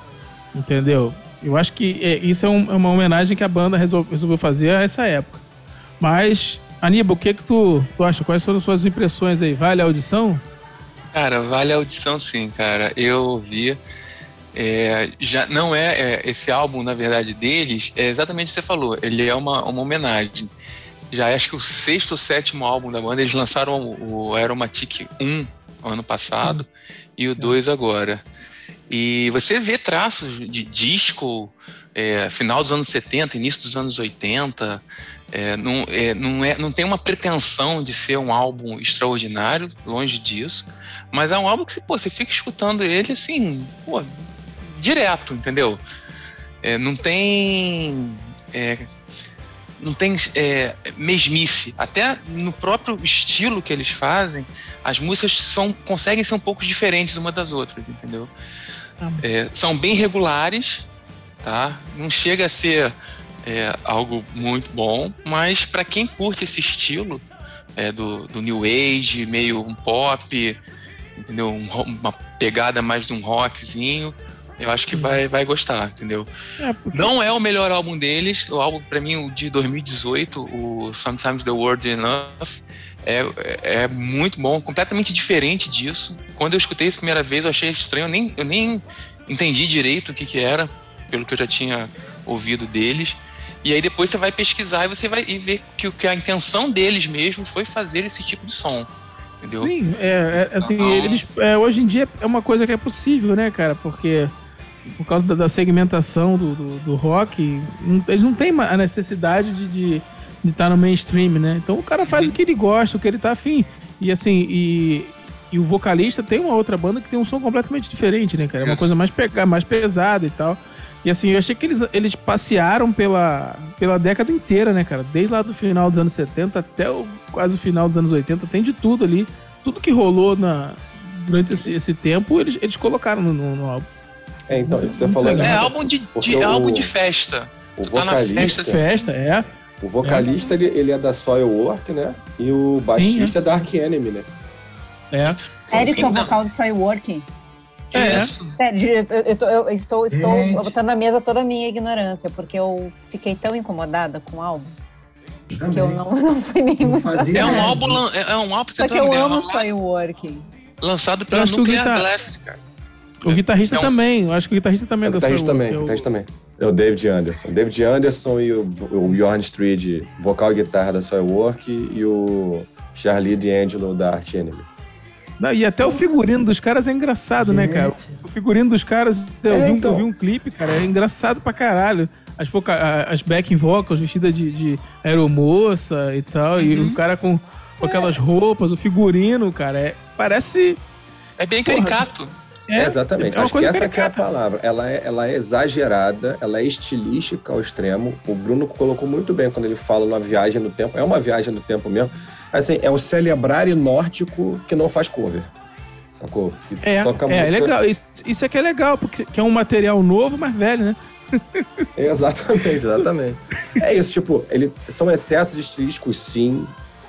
Entendeu? Eu acho que é, isso é, um- é uma homenagem que a banda resol- resolveu fazer a essa época. Mas, Aníbal, o que que tu, tu acha? Quais foram as suas impressões aí? Vale a audição? Cara, vale a audição sim, cara. Eu ouvi. É, já não é, é, esse álbum, na verdade, deles, é exatamente o que você falou. Ele é uma, uma homenagem. Já acho que o sexto ou sétimo álbum da banda, eles lançaram o, o Aromatic 1 ano passado e o 2 agora. E você vê traços de disco, é, final dos anos 70, início dos anos 80. É, não, é, não, é, não tem uma pretensão de ser um álbum extraordinário, longe disso. Mas é um álbum que você, pô, você fica escutando ele assim, pô, direto, entendeu? É, não tem. é, não tem é, mesmice. Até no próprio estilo que eles fazem, as músicas são, conseguem ser um pouco diferentes uma das outras, entendeu? Ah. É, são bem regulares, tá? Não chega a ser é, algo muito bom, mas para quem curte esse estilo é, do, do New Age, meio um pop, entendeu? Um uma pegada mais de um rockzinho, eu acho que vai, vai gostar, entendeu? É, porque- Não é o melhor álbum deles, o álbum para mim o de 2018, o Sometimes the Word Enough, é, é muito bom, completamente diferente disso. Quando eu escutei isso a primeira vez, eu achei estranho, eu nem, eu nem entendi direito o que, que era, pelo que eu já tinha ouvido deles. E aí depois você vai pesquisar e você vai e ver que, que a intenção deles mesmo foi fazer esse tipo de som. Entendeu? Sim, é, é, assim, Não. eles, é, hoje em dia é uma coisa que é possível, né, cara? Porque por causa da, da segmentação do, do, do rock, não- eles não têm a necessidade de estar de, estar no mainstream, né? Então o cara faz o que ele gosta, o que ele tá afim. E assim, e, e o vocalista tem uma outra banda que tem um som completamente diferente, né, cara? É uma Isso. coisa mais, pega, mais pesada e tal. E assim, eu achei que eles, eles passearam pela, pela década inteira, né, cara? Desde lá do final dos anos 70 até o, quase o final dos anos 80, tem de tudo ali. Tudo que rolou na, durante esse, esse tempo, eles, eles colocaram no, no, no álbum. É, então, isso que você falou. É, É né? álbum de, de- o- álbum de festa. O tu tá na vocalista, festa, Festa, é. o vocalista ele, ele é da Soilwork, né? E o baixista é da Ark Enemy, né? É. Que é o vocal do Soilwork? É. Isso. Sério, eu, eu tô- eu estou, estou Gente. botando na mesa toda a minha ignorância, porque eu fiquei tão incomodada com o álbum que eu Também. não, não fui nem Não muito. fazia É um álbum, é é um álbum Só você que eu amo é um Soilwork. lançado pela Nuclear guitar- Blast, cara. O guitarrista É um- também. Eu acho que o guitarrista também é O da guitarrista sua- também, é o o- guitarrista também. É o David Anderson. David Anderson e o, o Bjorn Street, vocal e guitarra da Soilwork, e o Charlie D'Angelo da Art Enemy. Não, e até o figurino dos caras é engraçado, né, cara? O figurino dos caras, eu, É, vi, um, então. eu vi um clipe, cara, é engraçado pra caralho. As, voca as backing vocals vestidas de, de aeromoça e tal, e o cara com, com aquelas roupas, o figurino, cara, é, parece. É bem Porra. caricato. É, Exatamente. é Acho que essa que é a palavra. Ela é, ela é exagerada, ela é estilística ao extremo. O Bruno colocou muito bem quando ele fala numa viagem no tempo. É uma viagem no tempo mesmo. Assim, é o celebrare nórdico que não faz cover. Sacou? Que É, toca é, é música- legal. Isso, isso é que é legal, porque que é um material novo, mas velho, né? Exatamente, exatamente. é isso, tipo, ele, são excessos estilísticos, sim,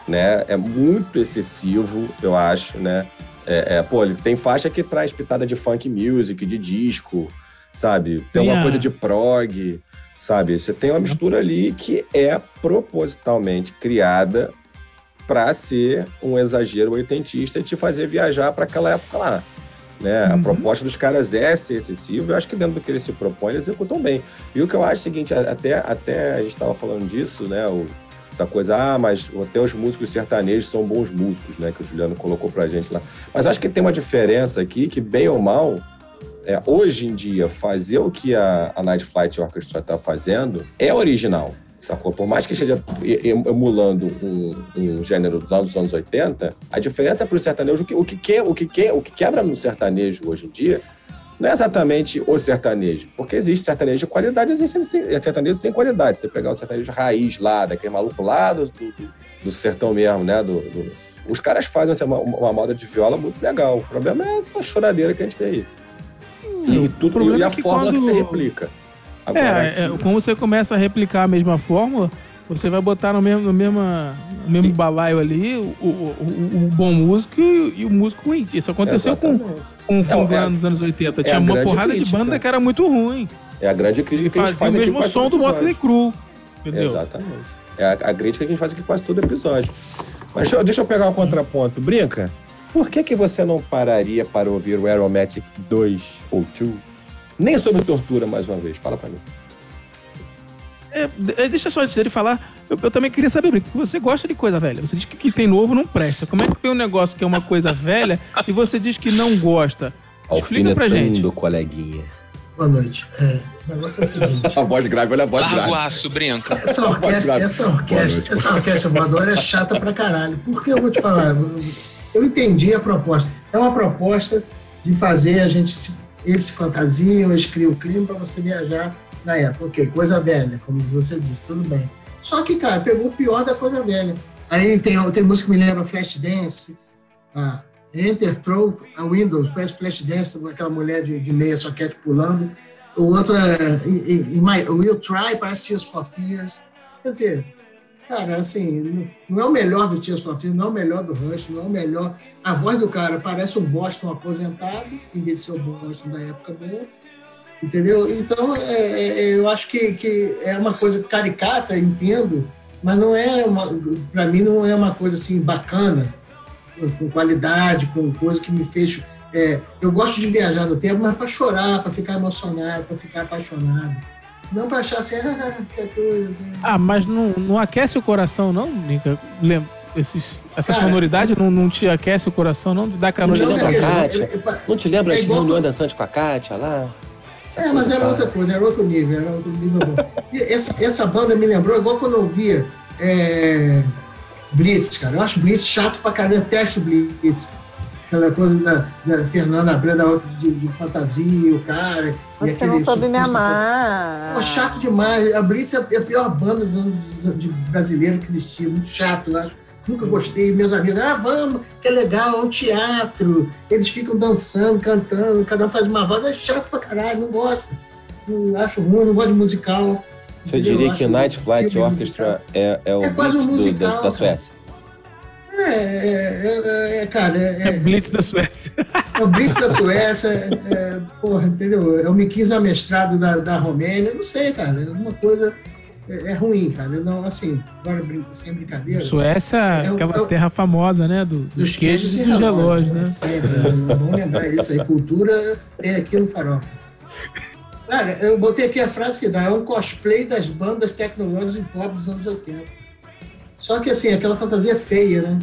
né? É muito excessivo, eu acho, né? É, é, pô, ele tem faixa que traz pitada de funk music, de disco, sabe? Tem Sim, uma a- coisa de prog, sabe? Você tem uma mistura ali que é propositalmente criada para ser um exagero oitentista e te fazer viajar para aquela época lá. Né? A Uhum. proposta dos caras é ser excessivo, eu acho que dentro do que eles se propõem, eles executam bem. E o que eu acho é o seguinte, até, até a gente estava falando disso, né? O- essa coisa, ah, mas até os músicos sertanejos são bons músicos, né? Que o Juliano colocou pra gente lá. Mas acho que tem uma diferença aqui, que bem ou mal, é, hoje em dia, fazer o que a, a Night Flight Orchestra está fazendo é original, sacou? Por mais que esteja emulando um, um gênero dos anos, dos anos 80, a diferença para o sertanejo, o que, o, que o, que, o que quebra no sertanejo hoje em dia não é exatamente o sertanejo, porque existe sertanejo de qualidade, existe sertanejo sem qualidade. Você pegar o sertanejo raiz lá, daquele maluco lá do, do, do sertão mesmo, né? Do, do- Os caras fazem assim, uma, uma moda de viola muito legal. O problema é essa choradeira que a gente vê aí. E, o tudo, problema e a é que fórmula que quando- se replica. Agora, É, é, quando você começa a replicar a mesma fórmula, você vai botar no mesmo, no mesma, no mesmo balaio ali o, o, o- o bom músico e, e o músico ruim. Isso aconteceu com, exatamente. com, com É, o é- banda nos anos 80. é Tinha a uma porrada de crítica. banda que era muito ruim. É a grande crítica que a gente Fazia faz o aqui mesmo som do Motley. Crue. Entendeu? Exatamente. É a, a crítica que a gente faz aqui quase todo episódio. Mas deixa, eu- deixa eu pegar um contraponto. Brinca, por que, que você não pararia para ouvir o Aromatic 2 ou 2? Nem sobre tortura, mais uma vez. Fala pra mim. É, é, deixa só antes dele falar, eu, eu também queria saber, Brito, você gosta de coisa velha. Você diz que o que tem novo não presta. Como é que tem um negócio que é uma coisa velha e você diz que não gosta? Explica pra gente. Coleguinha. Boa noite. É, o negócio é o seguinte. A voz grave, olha a voz grave. aço, brinca. Essa orquestra, essa orquestra, essa orquestra voadora é chata pra caralho. Porque eu vou te falar, eu- eu entendi a proposta. É uma proposta de fazer a gente se, eles se fantasiam, eles criam o clima pra você viajar na época. Ok, coisa velha, como você disse, tudo bem. Só que, cara, pegou o pior da coisa velha. Aí tem, tem música que me lembra Flashdance, ah, Enter Throw a Windows, parece Flashdance, aquela mulher de, de meia soquete pulando. O outro é Will Try, parece Tears for Fears. Quer dizer, cara, assim, não é o melhor do Tears for Fears, não é o melhor do Rush, não é o melhor. A voz do cara parece um Boston aposentado, em vez de ser o Boston da época boa. Entendeu? Então, é, é, eu acho que, que é uma coisa caricata, entendo, mas não é uma, para mim não é uma coisa assim bacana, com- qualidade, com coisa que me fez. é, eu gosto de viajar no tempo, mas para chorar, para ficar emocionado, para ficar apaixonado. Não para achar assim, ah, que coisa. Ah, mas não, não aquece o coração, não, Nica? Lembra? Esses, essa Cara, sonoridade não, não te aquece o coração, não? De dar aquela Não te lembra a Kátia? é- é- Não te lembra É reuniões dançantes com a Kátia lá? Essa É, mas era outra coisa, era outro nível, era outro nível bom. E essa, essa banda me lembrou, igual quando eu via é, Blitz, cara. Eu acho Blitz chato pra caramba, eu detesto Blitz. Aquela coisa da, da Fernanda Brenda, outra de, de fantasia, o cara. Você não soube me amar. Pô, chato demais. A Blitz é a pior banda dos anos- de brasileiro que existia. Muito chato, eu acho. Nunca gostei. Meus amigos, ah, vamos, que é legal, é um teatro. Eles ficam dançando, cantando, cada um faz uma voz. É chato pra caralho, não gosto. Não, acho ruim, não gosto de musical. Você entendeu? diria que Night Flight Orchestra é, é o É quase um Blitz do- musical, da. Suécia? É, é, é, é, cara, é, É Blitz da Suécia. é o Blitz da Suécia, é, é, porra, entendeu? É o Miquins amestrado da, da Romênia, não sei, cara, é uma coisa, é, é ruim, cara, eu não, assim, agora sem brincadeira. Suécia, É aquela é o- terra famosa, né? Do, dos queijos e dos relógios, né? Sempre, né? Vamos lembrar isso aí, cultura tem aqui no farol. Cara, eu botei aqui a frase final, é um cosplay das bandas tecnológicas e pop dos anos 80. Só que assim, aquela fantasia feia, né?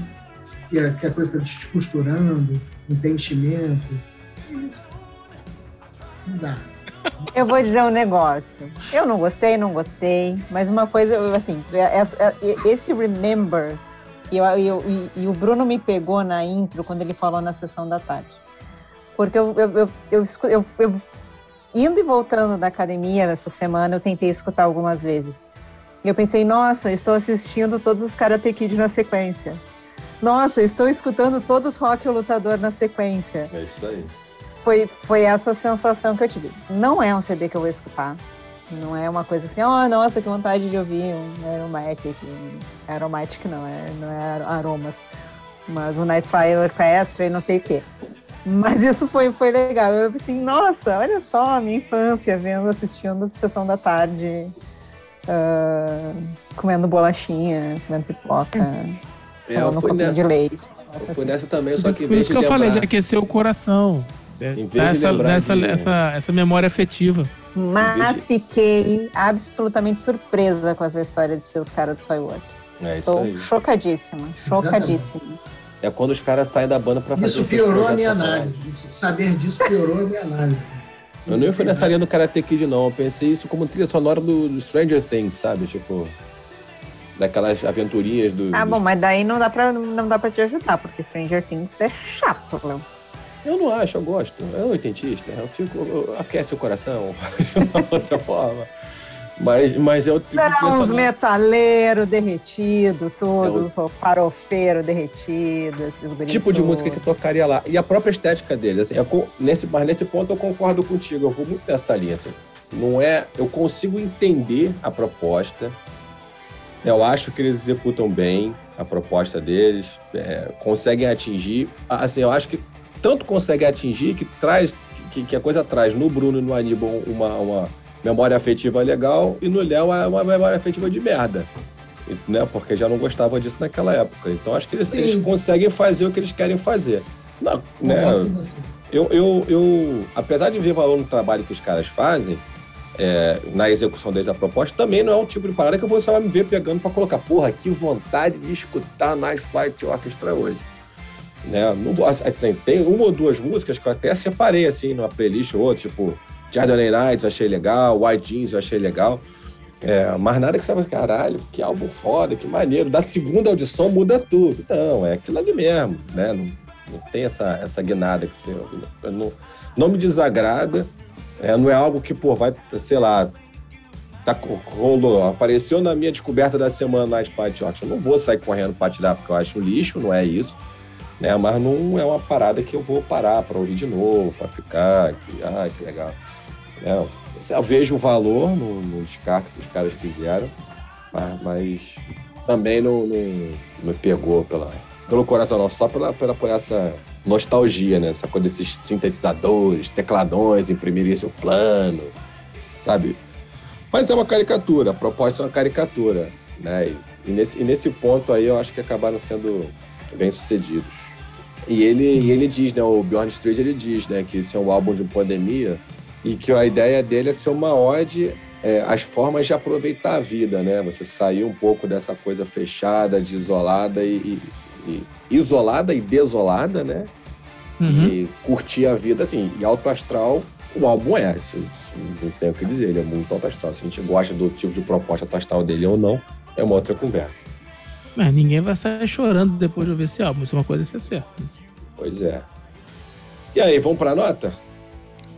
que a, que a coisa está descosturando, ententimento. Isso. Não dá. Eu vou dizer um negócio. Eu não gostei, não gostei, mas uma coisa, assim, esse Remember, e, eu, eu, e, o Bruno me pegou na intro quando ele falou na sessão da tarde. Porque eu, eu, eu, eu, indo e voltando da academia essa semana, eu tentei escutar algumas vezes. E eu pensei, nossa, estou assistindo todos os Karate Kid na sequência. Nossa, estou escutando todos os Rock o Lutador na sequência. É isso aí foi, foi essa sensação que eu tive. Não é um CD que eu vou escutar. Não é uma coisa assim, oh, nossa, que vontade de ouvir um Aromatic. Aromatic não, é, não é aromas. Mas o Nightfire Orchestra e não sei o quê. Mas isso foi, foi legal. Eu pensei, nossa, olha só a minha infância vendo, assistindo Sessão da Tarde, uh, comendo bolachinha, comendo pipoca, é, tomando um pouquinho nessa, de leite. Foi assim. nessa também, só que... Por isso que eu falei, de aquecer o coração. Essa, essa, de... essa, essa memória afetiva. Mas de... fiquei absolutamente surpresa com essa história de ser os caras do Soywork. É, Estou chocadíssima, chocadíssima. É quando os caras saem da banda para fazer Isso piorou a minha análise. Isso, saber disso piorou a minha análise. Eu nem fui nessa linha do Karate Kid, não. Eu pensei isso como trilha sonora do, do Stranger Things, sabe? Tipo, daquelas aventurinhas do. Ah, bom, mas daí não dá pra, não dá pra te ajudar, porque Stranger Things é chato, Léo. Eu não acho, eu gosto. É um oitentista. Eu fico, eu, aquece o coração de uma outra forma. Mas, mas é o tipo Não, os metaleiros derretidos, todos, é o... farofeiro derretido, esses Tipo de música que tocaria lá. E a própria estética deles. Assim, eu, nesse, mas nesse ponto eu concordo contigo. Eu vou muito nessa linha. Assim. Não é. Eu consigo entender a proposta. Eu acho que eles executam bem a proposta deles, é, conseguem atingir. Assim, eu acho que tanto consegue atingir que traz que, que a coisa traz no Bruno e no Aníbal uma, uma memória afetiva legal e no Léo é uma memória afetiva de merda. Né? Porque já não gostava disso naquela época. Então acho que eles, eles conseguem fazer o que eles querem fazer. Não, né? Eu, eu, eu, apesar de ver valor no trabalho que os caras fazem, é, na execução deles da proposta, também não é um tipo de parada que vou só me ver pegando para colocar, porra, que vontade de escutar Night Flight Orchestra hoje. Né? Não, assim, tem uma ou duas músicas que eu até separei assim numa playlist ou outra, tipo Jordan Nights eu achei legal, White Jeans eu achei legal. É, mas nada que você fala, caralho, que álbum foda, que maneiro. Da segunda audição muda tudo. Não, é aquilo ali mesmo, né? Não, não tem essa, essa guinada que você. Não, não me desagrada. É, não é algo que, pô, vai, sei lá, tá, rolou, apareceu na minha descoberta da semana Night Party Eu não vou sair correndo para tirar porque eu acho lixo, não é isso né? Mas não é uma parada que eu vou parar para ouvir de novo, para ficar, que, ah, que legal. É, eu vejo o valor no, no, descarte que os caras fizeram, mas, mas também não, não, me pegou pela, pelo coração, não, só pela, pela, por essa nostalgia, né? Essa coisa desses sintetizadores, tecladões em primeiríssimo plano, sabe? Mas é uma caricatura, a proposta é uma caricatura, né? E, e nesse, e nesse ponto aí eu acho que acabaram sendo bem sucedidos. E ele, e ele diz, né, o Bjorn Street ele diz, né, que esse é um álbum de pandemia e que a ideia dele é ser uma ode é, às formas de aproveitar a vida, né? Você sair um pouco dessa coisa fechada, de isolada e, e, e isolada e desolada, né? Uhum. E curtir a vida, assim, e alto astral, o álbum é, isso, isso não tenho o que dizer, ele é muito alto astral. Se a gente gosta do tipo de proposta alto astral dele ou não, é uma outra conversa. Mas ninguém vai sair chorando depois de ouvir esse álbum. Isso é uma coisa que é certa. Pois é. E aí, vamos para a nota?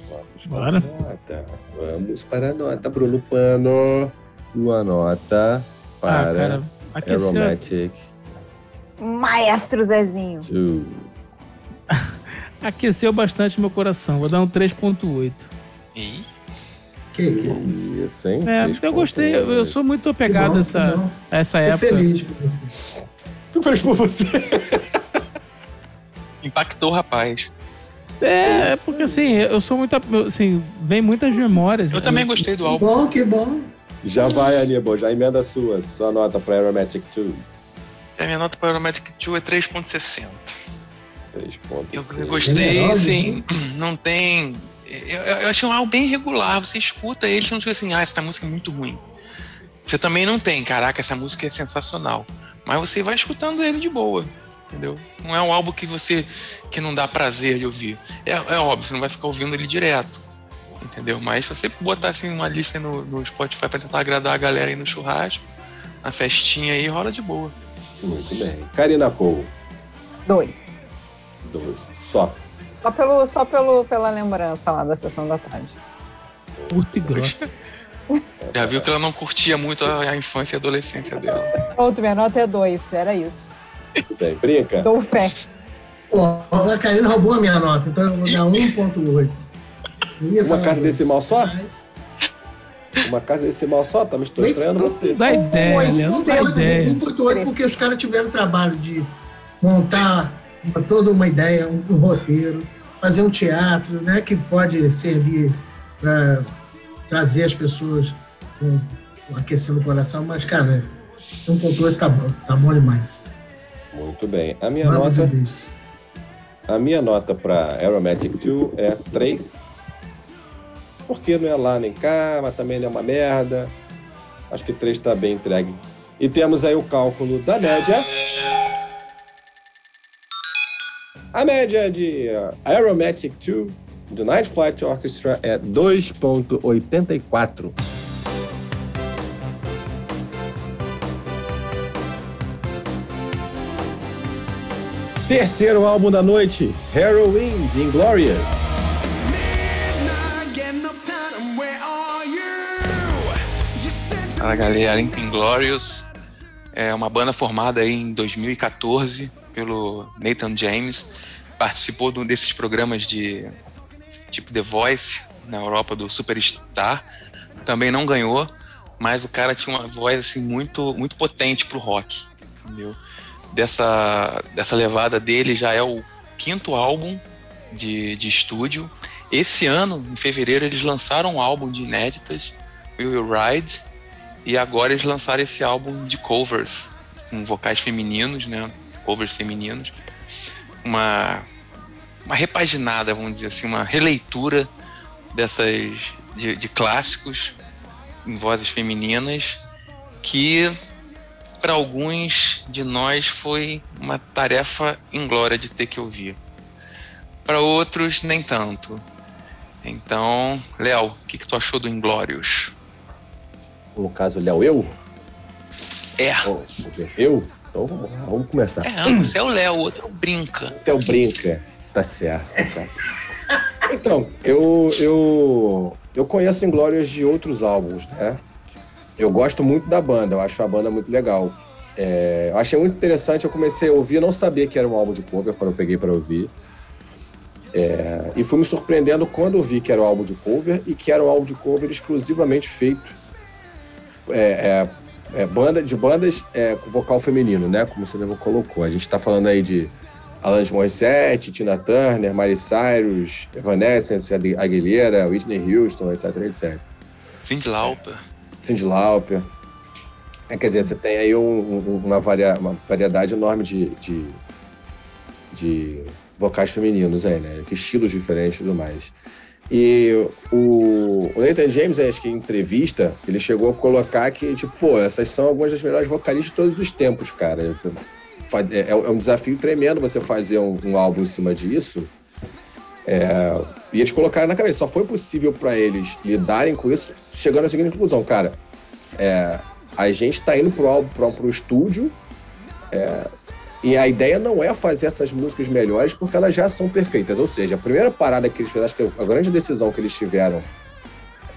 Vamos Bora. para a nota. Vamos para a nota, Bruno Pano. Uma nota para ah, Aromatic. Maestro Zezinho. Aqueceu bastante meu coração. Vou dar um 3.8. Que isso? isso hein? É, eu gostei. Eu, eu sou muito apegado a essa, essa época. feliz por você. Fico feliz por você. Impactou o rapaz. É, porque assim, eu sou muito. Assim, vem muitas memórias. Eu também gostei do álbum. Que bom, que bom. Já vai, Aníbal, já emenda a sua. Sua nota para Aromatic 2. A minha nota para Aromatic 2 é 3,60. 3,60. Eu gostei, sim. Não tem eu, eu achei um álbum bem regular. Você escuta ele, não fica assim, ah, essa música é muito ruim. Você também não tem, caraca, essa música é sensacional. Mas você vai escutando ele de boa. entendeu? Não é um álbum que você que não dá prazer de ouvir. É, é óbvio, você não vai ficar ouvindo ele direto, entendeu? Mas se você botar assim uma lista no, no Spotify para tentar agradar a galera aí no churrasco, na festinha aí, rola de boa. Muito bem. Karina Cole. Dois. Dois. Só. Só, pelo, só pelo, pela lembrança lá da sessão da tarde. Curto e grossa. Já viu que ela não curtia muito a, a infância e a adolescência dela. Outro, minha nota é dois, era isso. Muito bem. Brinca. Dou fé. Pô, a Karina roubou a minha nota, então eu vou dar 1.8. Eu ia Uma casa decimal só? Uma casa decimal só? Tá me estou estranhando você. Dá ideia, Léo, não dá dizer ideia. 1.8 porque os caras tiveram trabalho de montar uma- toda uma ideia, um, um roteiro, fazer um teatro, né, que pode servir para trazer as pessoas com, com aquecendo o coração, mas, cara, 1.8 tá bom, tá bom demais. Muito bem. A minha Vamos nota, a minha nota para Aromatic 2 é 3. Porque não é lá nem cá, mas também não é uma merda. Acho que 3 está bem entregue. E temos aí o cálculo da média. A média de uh, Aromatic 2 do Night Flight Orchestra é 2.84. Terceiro álbum da noite, Heroin de Inglorious. Fala galera, Inglorious é uma banda formada em 2014 pelo Nathan James. Participou de um desses programas de tipo The Voice na Europa do Superstar. Também não ganhou, mas o cara tinha uma voz assim muito muito potente pro rock, entendeu? Dessa dessa levada dele já é o quinto álbum de, de estúdio. Esse ano, em fevereiro, eles lançaram um álbum de inéditas, Will You Ride, e agora eles lançaram esse álbum de covers, com vocais femininos, né? Covers femininos. Uma, uma repaginada, vamos dizer assim, uma releitura dessas de, de clássicos em vozes femininas que para alguns de nós foi uma tarefa inglória de ter que ouvir. Para outros, nem tanto. Então, Léo, o que, que tu achou do Inglórios? No caso, Léo, eu? É, Oh, eu? Então vamos lá, vamos começar. é, você é o Léo, o outro é o Brinca. Até o brinca. Tá certo. tá certo. Então, eu, eu, eu conheço Inglórias de outros álbuns, né? Eu gosto muito da banda, eu acho a banda muito legal. É, eu achei muito interessante, eu comecei a ouvir, não sabia que era um álbum de cover quando eu peguei para ouvir. É, e fui me surpreendendo quando eu vi que era um álbum de cover e que era um álbum de cover exclusivamente feito é, é, banda, de bandas é, com vocal feminino, né? Como você mesmo colocou. A gente está falando aí de Alanis Morissette, Tina Turner, Miley Cyrus, Evanescence, Aguilera, Whitney Houston, etc, etc. Cindy Lauper. Cyndi Lauper. É, quer dizer, você tem aí um- um- uma, varia- uma variedade enorme de, de, de vocais femininos aí, né? Que estilos diferentes e tudo mais. E o, o Nathan James, acho que em entrevista, ele chegou a colocar que, tipo, pô, essas são algumas das melhores vocalistas de todos os tempos, cara. Fa- É, é um desafio tremendo você fazer um, um álbum em cima disso. É, e eles colocaram na cabeça, só foi possível para eles lidarem com isso, chegando à seguinte conclusão, cara. é, a gente tá indo pro álbum, pro, pro estúdio, é, e a ideia não é fazer essas músicas melhores porque elas já são perfeitas. Ou seja, a primeira parada que eles fizeram, acho que a grande decisão que eles tiveram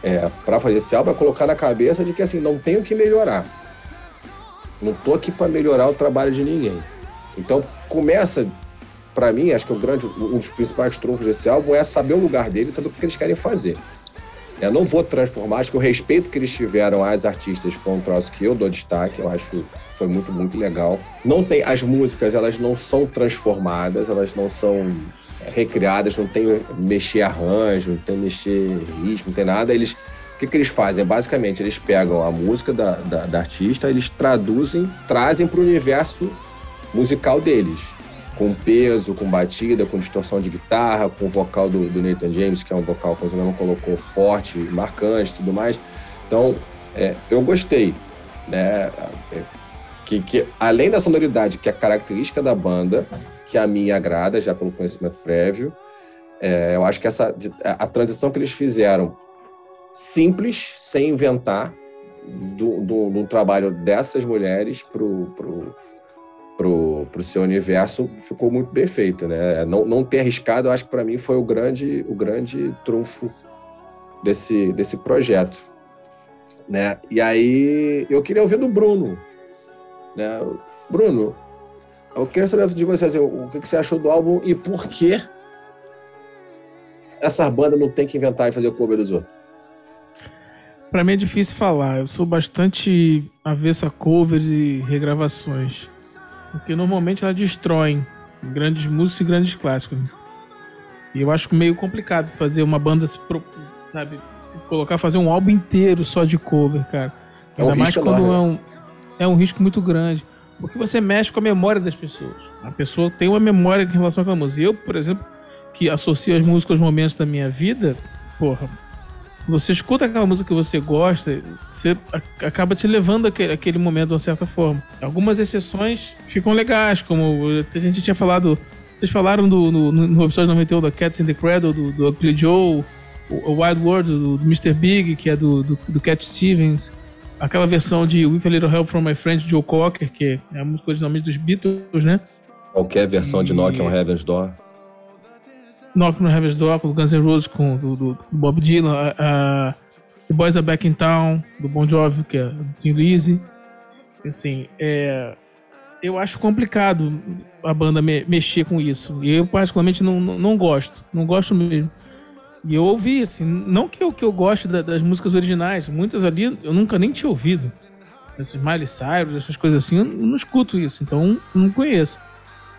é, para fazer esse álbum é colocar na cabeça de que assim, não tenho que melhorar. Não tô aqui para melhorar o trabalho de ninguém. Então começa, para mim, acho que o grande, um dos principais trunfos desse álbum é saber o lugar deles, saber o que eles querem fazer. Eu não vou transformar, acho que o respeito que eles tiveram às artistas foi um troço que eu dou destaque, eu acho foi muito, muito legal. Não tem, as músicas, elas não são transformadas, elas não são recriadas, não tem mexer arranjo, não tem mexer ritmo, não tem nada. Eles, o que, que eles fazem? Basicamente, eles pegam a música da, da, da artista, eles traduzem, trazem para o universo musical deles com peso, com batida, com distorção de guitarra, com o vocal do, do Nathan James, que é um vocal, como você mesmo colocou, forte, marcante tudo mais. Então, é, eu gostei. Né? É, que, que além da sonoridade, que é característica da banda, que a mim agrada, já pelo conhecimento prévio, é, eu acho que essa a, transição que eles fizeram simples, sem inventar, do, do, do trabalho dessas mulheres pro, pro, pro, pro seu universo ficou muito bem feita, né? Não, não ter arriscado, eu acho que para mim foi o grande, o grande trunfo desse, desse projeto, né? E aí eu queria ouvir do Bruno, né? Bruno, eu quero saber de você assim, o que você achou do álbum e por que essa banda não tem que inventar e fazer cover dos outros? Para mim é difícil falar. Eu sou bastante avesso a covers e regravações. Porque normalmente elas destroem grandes músicos e grandes clássicos. E eu acho meio complicado fazer uma banda, sabe, se colocar, fazer um álbum inteiro só de cover, cara. É um Ainda mais quando é um, é um risco muito grande. Porque você mexe com a memória das pessoas. A pessoa tem uma memória em relação àquela música. Eu, por exemplo, que associo as músicas aos momentos da minha vida, porra, você escuta aquela música que você gosta, você acaba te levando aquele, aquele momento de uma certa forma. Algumas exceções ficam legais, como a gente tinha falado. Vocês falaram do, no, no episódio 91 da Cats in the Cradle, do, do Ugly Joe, o, o Wild World do, do, Mr. Big, que é do, do, do Cat Stevens, aquela versão de With a Little Help from My Friend Joe Cocker, que é a música originalmente dos Beatles, né? Qualquer versão e... de Knock on Heaven's Door. Knock on Heaven's Door, do Guns N' Roses, com do, do Bob Dylan, a, The Boys Are Back in Town, do Bon Jovi, que é do Tim Lizzy. Assim, é, eu acho complicado a banda me, mexer com isso. E eu, particularmente, não, não, não, gosto. Não gosto mesmo. E eu ouvi, assim, não que eu, que eu goste da, das músicas originais, muitas ali eu nunca nem tinha ouvido. Esses Miley Cyrus, essas coisas assim, eu não escuto isso, então não conheço.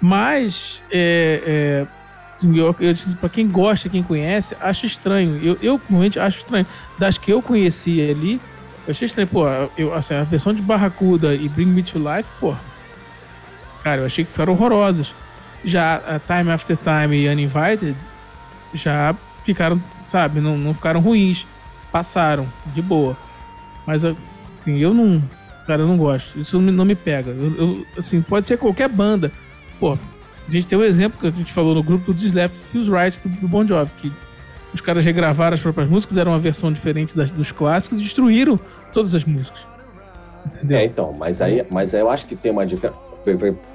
Mas, é, é eu, eu, pra quem gosta, quem conhece, acho estranho. Eu, eu realmente acho estranho. Das que eu conheci ali, eu achei estranho. Pô, eu, assim, a versão de Barracuda e Bring Me to Life, pô. Cara, eu achei que foram horrorosas. Já a Time After Time e Uninvited já ficaram, sabe, não, não ficaram ruins. Passaram, de boa. Mas, assim, eu não. Cara, eu não gosto. Isso não me, não me pega. Eu, eu, assim, pode ser qualquer banda. Pô, a gente tem um exemplo que a gente falou no grupo do Left Feels Right do, do Bon Jovi, que os caras regravaram as próprias músicas, deram uma versão diferente das, dos clássicos e destruíram todas as músicas. Entendeu? É, então, mas aí, mas aí eu acho que tem uma diferença.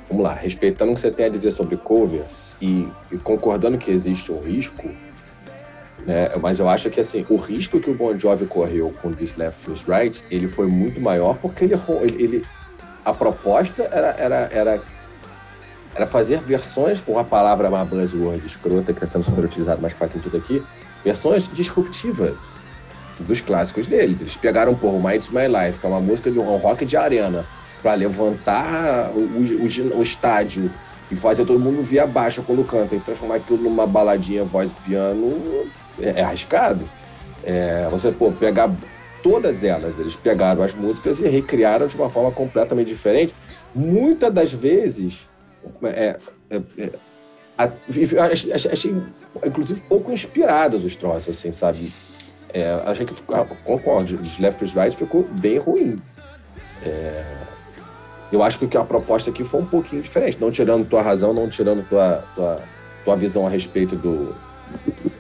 Vamos lá, respeitando o que você tem a dizer sobre covers e, e concordando que existe um risco, né? Mas eu acho que assim, o risco que o Bon Jovi correu com This Left Feels Right, ele foi muito maior porque ele, ele a proposta era, era, era era fazer versões, com a palavra uma buzzword escrota, que está sendo super utilizada, mas faz sentido aqui, versões disruptivas dos clássicos deles. Eles pegaram, porra, o Mind's My Life, que é uma música de um rock de arena, para levantar o, o, o, estádio e fazer todo mundo vir abaixo quando canta, e transformar aquilo numa baladinha voz piano é, é arriscado. É, você, pô, pegar todas elas, eles pegaram as músicas e recriaram de uma forma completamente diferente. Muitas das vezes é, é, é, achei, achei, inclusive, pouco inspirados os troços, assim, sabe? É, achei que, ficou, concordo, os Left is Right ficou bem ruim. É, eu acho que a proposta aqui foi um pouquinho diferente, não tirando tua razão, não tirando tua, tua, tua visão a respeito do,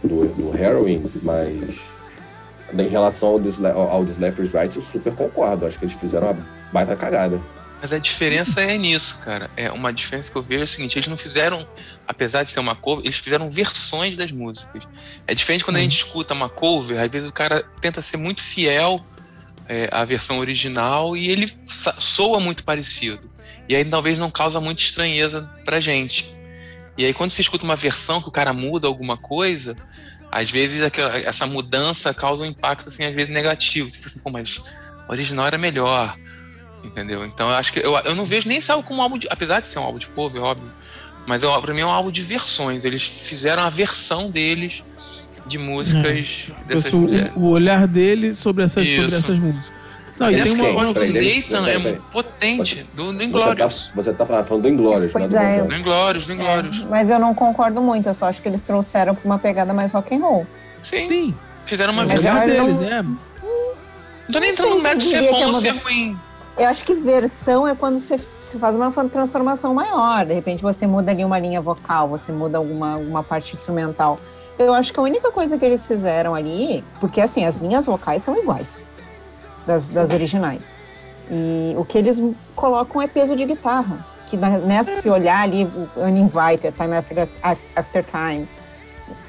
do, do Heroin, mas em relação ao This, ao Left Right, eu super concordo. Acho que eles fizeram uma baita cagada. Mas a diferença é nisso, cara. É uma diferença que eu vejo é o seguinte: eles não fizeram, apesar de ser uma cover, eles fizeram versões das músicas. É diferente quando a gente uhum. escuta uma cover, às vezes o cara tenta ser muito fiel é, à versão original e ele soa muito parecido. E aí talvez não causa muita estranheza pra gente. E aí quando você escuta uma versão que o cara muda alguma coisa, às vezes aquela, essa mudança causa um impacto, assim, às vezes negativo. Você fica assim, pô, mas o original era melhor Entendeu? Então eu acho que eu, eu não vejo nem saiu como um álbum de. Apesar de ser um álbum de cover, óbvio. Mas eu, pra mim é um álbum de versões. Eles fizeram a versão deles de músicas é. dessas o, o olhar deles sobre essas, sobre essas músicas. Não, e tem uma voz do Nathan é potente, do, do Inglórios. Você tá, você tá falando do Inglórios, pois né? Do Inglórios, do Inglórios. É, mas eu não concordo muito, eu só acho que eles trouxeram pra uma pegada mais rock and roll. Sim. Sim. Fizeram uma versão deles, né? Não tô nem entrando no mérito de ser bom ou ser ruim. Eu acho que versão é quando você, você faz uma transformação maior. De repente você muda ali uma linha vocal, você muda alguma, alguma parte instrumental. Eu acho que a única coisa que eles fizeram ali, porque assim, as linhas vocais são iguais das, das originais. E o que eles colocam é peso de guitarra. Que nesse olhar ali, Uninvited, Time After, after Time,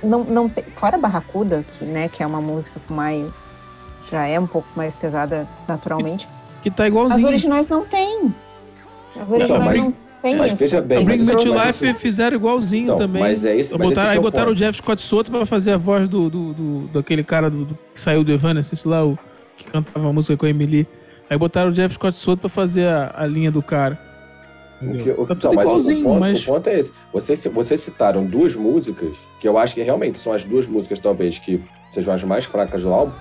não, não tem, fora Barracuda, que, né, que é uma música mais, já é um pouco mais pesada naturalmente, que tá igualzinho. As originais não tem. As originais não, mas, não tem mas isso. veja bem. A Bring Me to Life isso... fizeram igualzinho então, também. Mas é isso. Mas botaram, aí é botaram o Jeff Scott Soto pra fazer a voz do, do, do daquele cara do, do, que saiu do Evanescence lá, o que cantava a música com a Emily. Aí botaram o Jeff Scott Soto pra fazer a, a linha do cara. O que, o, tá então, mas, o ponto, mas... o ponto é esse. Vocês, vocês citaram duas músicas que eu acho que realmente são as duas músicas, talvez, que sejam as mais fracas do álbum.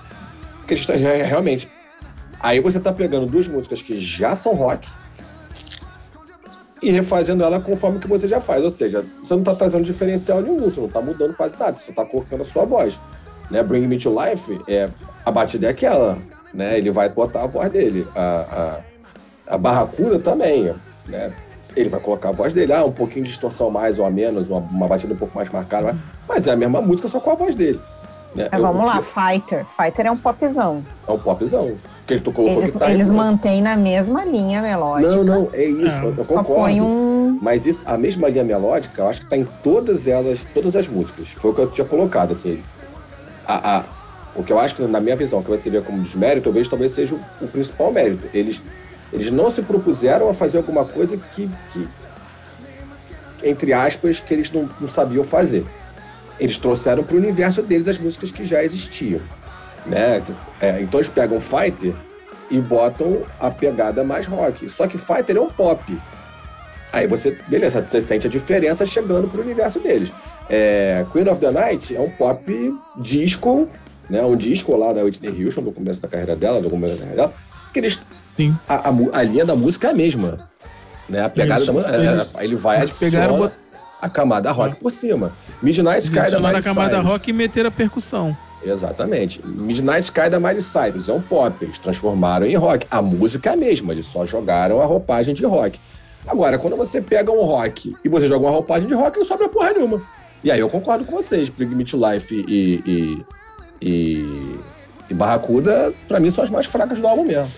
Porque eles, realmente, Aí você tá pegando duas músicas que já são rock e refazendo ela conforme que você já faz. Ou seja, você não tá trazendo diferencial nenhum, você não tá mudando quase nada, você tá colocando a sua voz. Né? Bring Me to Life, é, a batida é aquela, né? Ele vai botar a voz dele. A, a, a Barracuda também, né? Ele vai colocar a voz dele, ah, um pouquinho de distorção mais ou a menos, uma, uma batida um pouco mais marcada, mas é a mesma música, só com a voz dele. Né? Vamos eu, lá, Fighter. Fighter é um popzão. É um popzão. Que ele colocou eles, eles mantêm na mesma linha melódica. Não, não, é isso, é. eu concordo. Só põe um... Mas isso, a mesma linha melódica, eu acho que está em todas elas, todas as músicas. Foi o que eu tinha colocado, assim. A, a, o que eu acho que, na minha visão, que você vê como desmérito, talvez, talvez seja o, o, principal mérito. Eles, eles não se propuseram a fazer alguma coisa que, que entre aspas, que eles não, não sabiam fazer. Eles trouxeram para o universo deles as músicas que já existiam. Né? É, então eles pegam Fighter e botam a pegada mais rock. Só que Fighter é um pop. Aí você, beleza, você sente a diferença chegando pro universo deles. É, Queen of the Night é um pop disco, né? Um disco lá da Whitney Houston, do começo da carreira dela, do começo da carreira dela, que eles. Sim. A, a, a linha da música é a mesma. Né? A pegada isso, da música. É, ele vai adiciona a camada rock é. por cima. Midnight Sky da Miley a camada rock e meter a percussão. Exatamente. Midnight Sky da Miley Cyrus é um pop, eles transformaram em rock. A música é a mesma, eles só jogaram a roupagem de rock. Agora, quando você pega um rock e você joga uma roupagem de rock, não sobra porra nenhuma. E aí eu concordo com vocês. Big Me to Life e, e, e, e Barracuda, pra mim, são as mais fracas do álbum mesmo.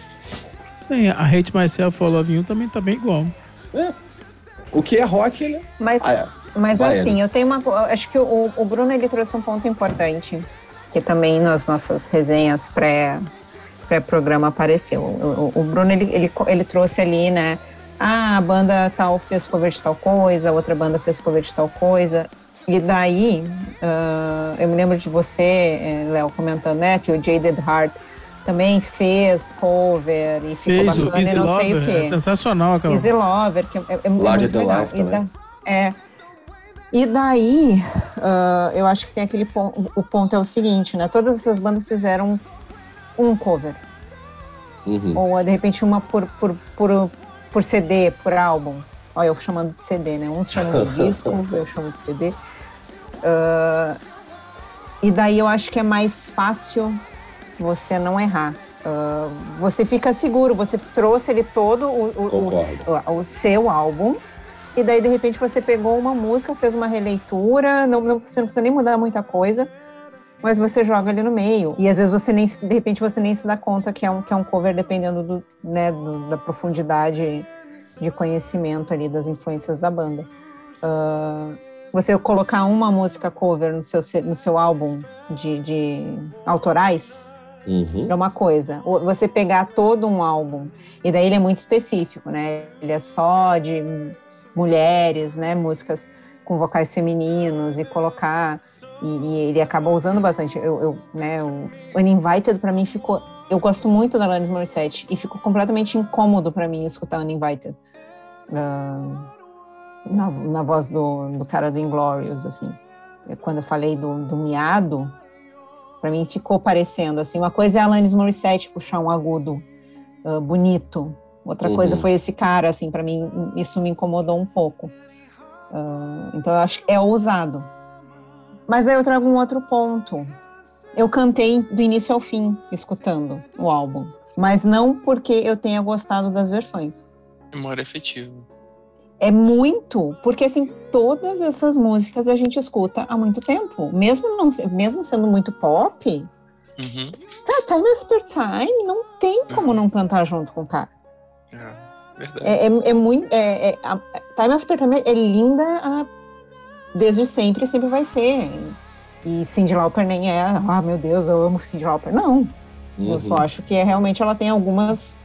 Sim, a Hate Myself for Love You também tá bem igual. É. O que é rock, ele... Mas, ah, é. mas assim, eu tenho uma... Acho que o, o Bruno, ele trouxe um ponto importante que também nas nossas resenhas pré, pré-programa apareceu. O, o, Bruno, ele, ele, ele trouxe ali, né, ah, a banda tal fez cover de tal coisa, outra banda fez cover de tal coisa. E daí, uh, eu me lembro de você, eh, Léo, comentando, né, que o Jaded Heart também fez cover e ficou fez bacana e não Lover, sei o quê. É sensacional aquela. Easy Lover, que é, é, é muito legal. Da, é, e daí, uh, eu acho que tem aquele ponto. O ponto é o seguinte, né? Todas essas bandas fizeram um cover. Uhum. Ou de repente uma por, por, por, por CD, por álbum. Olha, eu chamando de CD, né? Uns chamam de disco, eu chamo de CD. Uh, e daí eu acho que é mais fácil você não errar. Uh, você fica seguro, você trouxe ele todo o, o, o, o seu álbum e daí de repente você pegou uma música, fez uma releitura, não, não, você não precisa nem mudar muita coisa, mas você joga ali no meio. E às vezes você nem, de repente você nem se dá conta que é um, que é um cover dependendo do, né, do, da profundidade de conhecimento ali das influências da banda. Uh, você colocar uma música cover no seu, no seu álbum de, de autorais uhum. é uma coisa. Você pegar todo um álbum, e daí ele é muito específico, né? Ele é só de mulheres, né, músicas com vocais femininos e colocar e, e ele acabou usando bastante. Eu, eu né, o Uninvited para mim ficou, eu gosto muito da Alanis Morissette e ficou completamente incômodo para mim escutar Uninvited uh, na, na voz do, do cara do Inglorious, assim. Quando eu falei do, do miado, para mim ficou parecendo assim. Uma coisa é a Alanis Morissette puxar um agudo uh, bonito, Outra uhum. coisa foi esse cara, assim, para mim isso me incomodou um pouco. Uh, então eu acho que é ousado. Mas aí eu trago um outro ponto. Eu cantei do início ao fim, escutando o álbum. Mas não porque eu tenha gostado das versões. Memória afetiva. É muito, porque assim, todas essas músicas a gente escuta há muito tempo. Mesmo, não, mesmo sendo muito pop, Uhum. cara, Time After Time não tem como não cantar junto com o cara. É, verdade. É, é, é muito. É, é- a- Time After Time é linda a- desde sempre, sempre vai ser. E Cyndi Lauper nem é, ah, meu Deus, eu amo Cyndi Lauper. Não, eu Uhum. só acho que é, realmente ela tem algumas,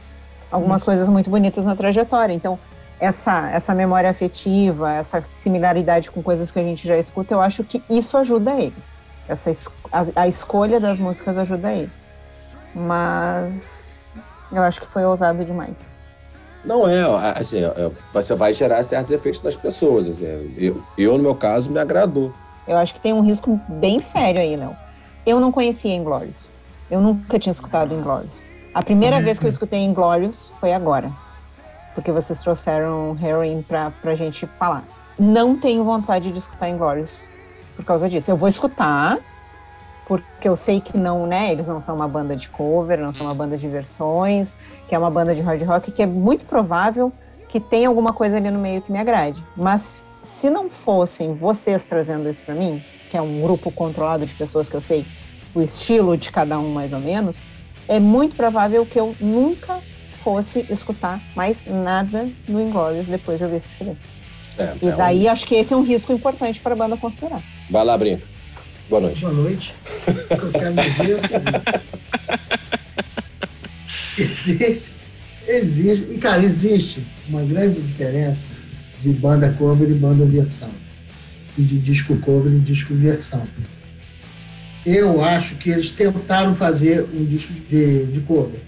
algumas coisas muito bonitas na trajetória. Então, essa, essa memória afetiva, essa similaridade com coisas que a gente já escuta, eu acho que isso ajuda eles. Essa, es- a, a escolha das músicas ajuda eles. Mas eu acho que foi ousado demais. Não é, assim, ó, você vai gerar certos efeitos das pessoas. assim, eu, eu, no meu caso, me agradou. Eu acho que tem um risco bem sério aí, Léo. Eu não conhecia Inglorious. Eu nunca tinha escutado Inglorious. A primeira vez que eu escutei Inglorious foi agora. Porque vocês trouxeram Heroin pra, pra gente falar. Não tenho vontade de escutar Inglorious por causa disso. Eu vou escutar, porque eu sei que não, né? Eles não são uma banda de cover, não são uma banda de versões, que é uma banda de hard rock, que é muito provável que tenha alguma coisa ali no meio que me agrade. Mas se não fossem vocês trazendo isso para mim, que é um grupo controlado de pessoas que eu sei o estilo de cada um mais ou menos, é muito provável que eu nunca fosse escutar mais nada do Inglorious depois de ouvir esse CD. É, E é um- daí acho que esse é um risco importante para a banda considerar. Vai lá, brinca. Boa noite. Boa noite. Eu quero dizer o seguinte. Existe, existe, e cara, existe uma grande diferença de banda cover e banda versão. E de disco cover e disco versão. Eu acho que eles tentaram fazer um disco de, de cover.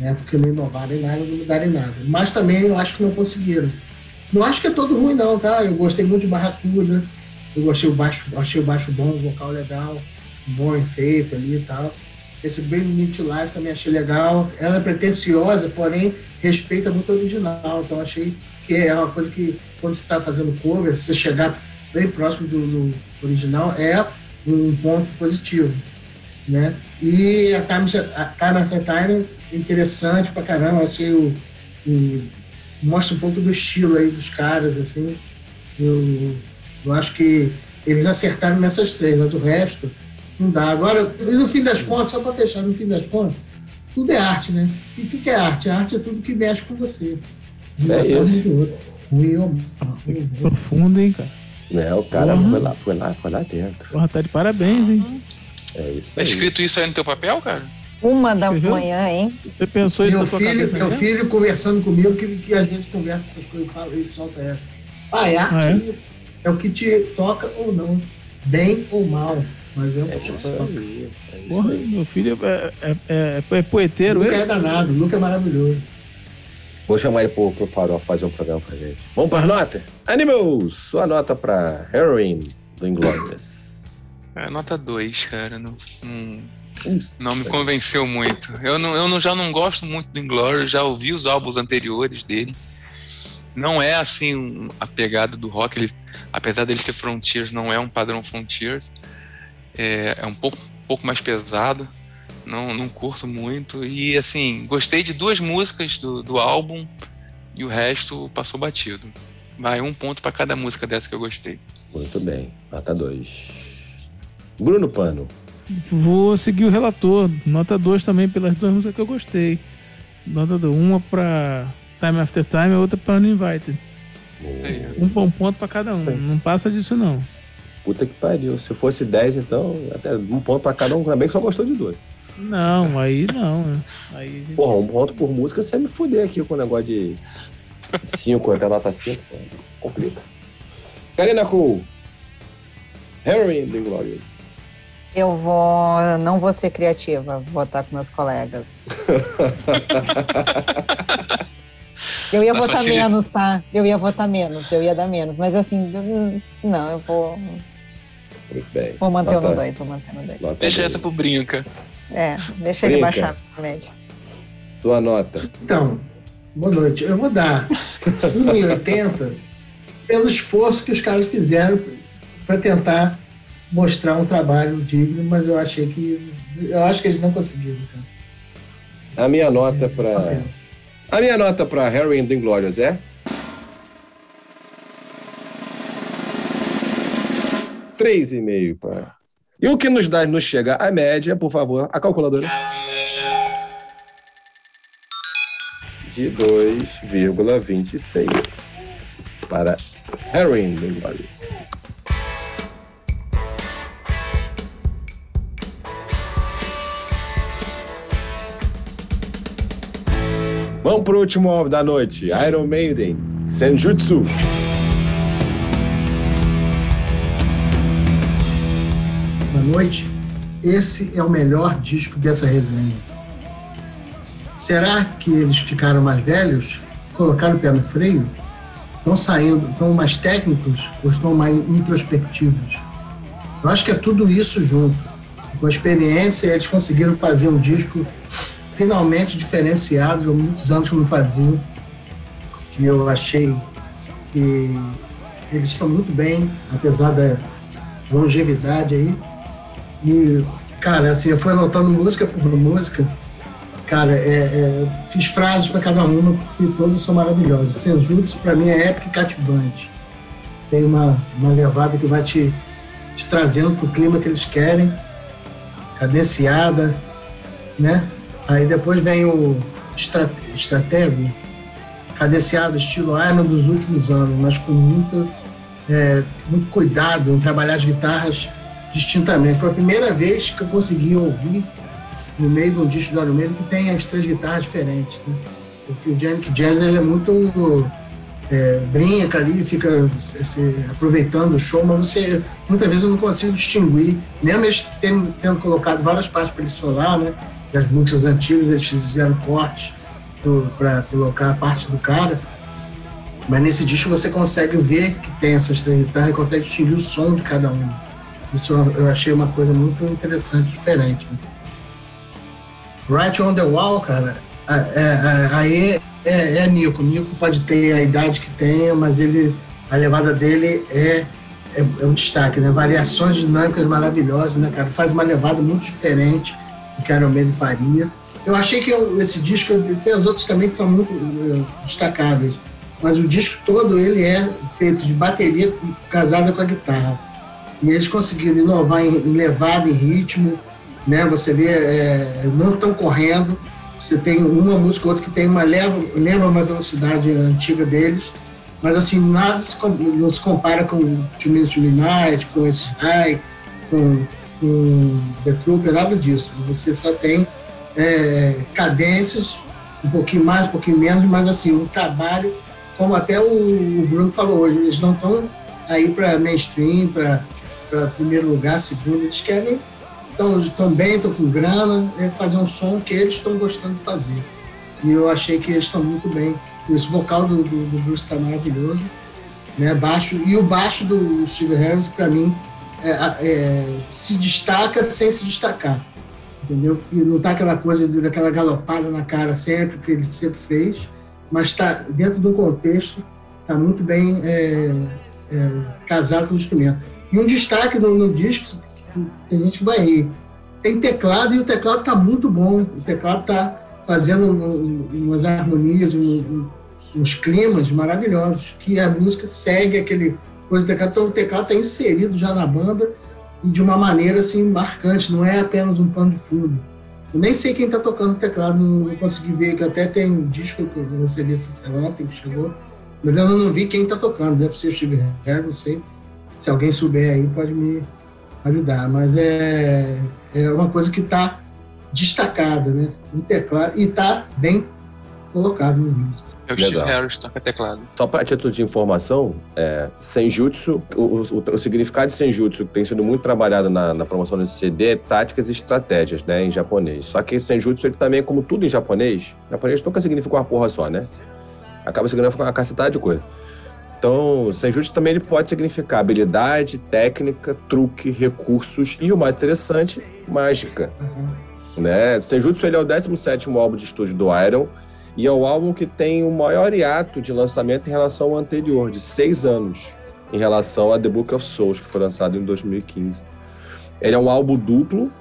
Né? Porque não inovaram em nada, não mudaram em nada. Mas também eu acho que não conseguiram. Não acho que é todo ruim, não, tá? Eu gostei muito de Barracuda. Eu gostei o baixo, achei o baixo bom, o vocal legal, bom efeito ali e tal. Esse Bring Me to Life também achei legal. Ela é pretensiosa, porém respeita muito o original. Então achei que é uma coisa que quando você está fazendo cover, você chegar bem próximo do, do original é um ponto positivo, né? E a Time, a Time After Time interessante pra caramba. Achei o, o mostra um pouco do estilo aí dos caras assim. Eu, eu acho que eles acertaram nessas três, mas o resto não dá. Agora, e no fim das contas, só para fechar, no fim das contas, tudo é arte, né? E o que, que é arte? arte é tudo que mexe com você. É isso. Ruim ou. Profundo, hein, cara? É, o cara Uhum. foi lá, foi lá, foi lá dentro. Porra, tá de parabéns, hein? É isso Tá escrito isso aí no teu papel, cara? Uma da Entendeu? manhã, hein? Você pensou isso Meu na sua filho, cabeça meu mesmo? filho conversando comigo, que, que às vezes conversa essas coisas e fala e solta essa. Ah, é arte Ah, é? isso. É o que te toca ou não. Bem ou mal. Mas é o É toca. aí. É Porra, meu filho é, é, é, é poeteiro, Luca ele? é danado, o Luca é maravilhoso. Vou chamar ele pro, pro Farol fazer um programa pra gente. Vamos para notas? Animals, sua nota pra Heroin do Inglorious. É, nota 2, cara. Não, não, não me convenceu muito. Eu, não, eu não, já não gosto muito do Inglourious, já ouvi os álbuns anteriores dele. Não é assim a pegada do rock, ele, apesar dele ser Frontiers, não é um padrão Frontiers. É, é um pouco, um pouco mais pesado. Não, não curto muito. E assim, gostei de duas músicas do, do álbum e o resto passou batido. Vai um ponto pra cada música dessa que eu gostei. Muito bem, nota 2. Bruno Pano. Vou seguir o relator. Nota 2 também pelas duas músicas que eu gostei. Nota 2. Uma pra Time After Time e outra pra Uninvited. Um, um ponto pra cada um. Não passa disso, não. Puta que pariu. Se fosse 10, então, até um ponto pra cada um. Também que só gostou de dois. Não, aí não. né? Aí, Porra, um ponto por música, você me fuder aqui com o negócio de 5, até nota 5. Complica. Karina Cool. Heroin do Inglorious. Eu vou. Não vou ser criativa, vou votar com meus colegas. Eu ia votar menos, tá? Eu ia votar menos, eu ia dar menos. Mas assim, hum, não, eu vou, Muito bem. vou manter Nota- no 2, vou manter no 2. nota Deixa dois. essa pro Brinca. É, deixa ele Brinca. baixar a média. Sua nota. Então, boa noite. Eu vou dar 1,80 pelo esforço que os caras fizeram para tentar mostrar um trabalho digno, mas eu achei que. Eu acho que eles não conseguiram, cara. A minha nota para a minha nota para Harry and the Inglorious é? Três e meio para e o que nos dá nos chega a média, por favor, a calculadora? De 2,26 para Harry and the Inglorious. Vamos pro último álbum da noite. Iron Maiden, Senjutsu. Boa noite. Esse é o melhor disco dessa resenha. Será que eles ficaram mais velhos? Colocaram o pé no freio? Estão saindo, estão mais técnicos ou estão mais introspectivos? Eu acho que é tudo isso junto. Com a experiência, eles conseguiram fazer um disco finalmente diferenciados, há muitos anos que não faziam, que eu achei que eles estão muito bem, apesar da longevidade aí. E, cara, assim, eu fui anotando música por música, cara, é, é, fiz frases para cada uma, porque todas são maravilhosas. Senjutsu, para mim, é épico e cativante. Tem uma, uma levada que vai te, te trazendo para o clima que eles querem, cadenciada, né? Aí depois vem o Estratego, cadenciado, estilo Iron dos últimos anos, mas com muito, é, muito cuidado em trabalhar as guitarras distintamente. Foi a primeira vez que eu consegui ouvir no meio de um disco do Iron Maiden que tem as três guitarras diferentes. Né? Porque o Janik Jazz é muito é, brinca ali, fica se, aproveitando o show, mas você muitas vezes eu não consigo distinguir, mesmo eles tendo, tendo colocado várias partes para ele solar, né? Das músicas antigas eles fizeram cortes para colocar a parte do cara. Mas nesse disco você consegue ver que tem essas três guitarras e consegue distinguir o som de cada uma. Isso eu achei uma coisa muito interessante, diferente. Né? Right on the Wall, cara, aí é, é, é, Nico. Nico pode ter a idade que tenha, mas ele, a levada dele é, é, é um destaque, né? Variações dinâmicas maravilhosas, né, cara? Faz uma levada muito diferente o que Iron Maiden faria. Eu achei que esse disco, tem os outros também que são muito uh, destacáveis, mas o disco todo ele é feito de bateria casada com a guitarra. E eles conseguiram inovar em, em levada, em ritmo, né? Você vê, é, não estão correndo, você tem uma música ou outra que tem uma leva, lembra uma velocidade antiga deles, mas assim, nada se, não se compara com Two Minutes to Midnight, com esse High, com com The Trooper, nada disso. Você só tem é, cadências, um pouquinho mais, um pouquinho menos, mas assim, um trabalho, como até o, Bruno falou hoje, eles não estão aí para mainstream, para primeiro lugar, segundo, eles querem, estão bem, estão com grana, é fazer um som que eles estão gostando de fazer. E eu achei que eles estão muito bem. Esse vocal do, do, do Bruce está maravilhoso, né? Baixo, e o baixo do Steve Harris, para mim, é, é, se destaca sem se destacar, entendeu? E não tá aquela coisa daquela galopada na cara sempre que ele sempre fez, mas está dentro de um contexto, está muito bem é, é, casado com o instrumento. E um destaque no, no disco, tem gente que vai rir, tem teclado e o teclado está muito bom, o teclado está fazendo um, umas harmonias, um, uns climas maravilhosos, que a música segue aquele coisa do teclado. Então, o teclado está inserido já na banda e de uma maneira assim marcante, não é apenas um pano de fundo. Eu nem sei quem está tocando o teclado, não, consegui ver, que até tem um disco que eu recebi essa semana, que chegou, mas eu não vi quem está tocando, deve ser o Steve Harris, não sei. Se alguém souber aí, pode me ajudar, mas é, é uma coisa que está destacada, né? O teclado, e está bem colocado no disco. É o Legal. Steve Harris toca teclado. Só para título de informação, é, Senjutsu, o, o, o, significado de Senjutsu, que tem sido muito trabalhado na, na, promoção desse CD, é táticas e estratégias, né, em japonês. Só que Senjutsu, ele também, como tudo em japonês, japonês nunca significa uma porra só, né? Acaba significando uma cacetada de coisa. Então, Senjutsu também ele pode significar habilidade, técnica, truque, recursos e, o mais interessante, mágica. Uhum. Né? Senjutsu ele é o 17º álbum de estúdio do Iron, e é o álbum que tem o maior hiato de lançamento em relação ao anterior, de seis anos, em relação a The Book of Souls, que foi lançado em 2015. Ele é um álbum duplo,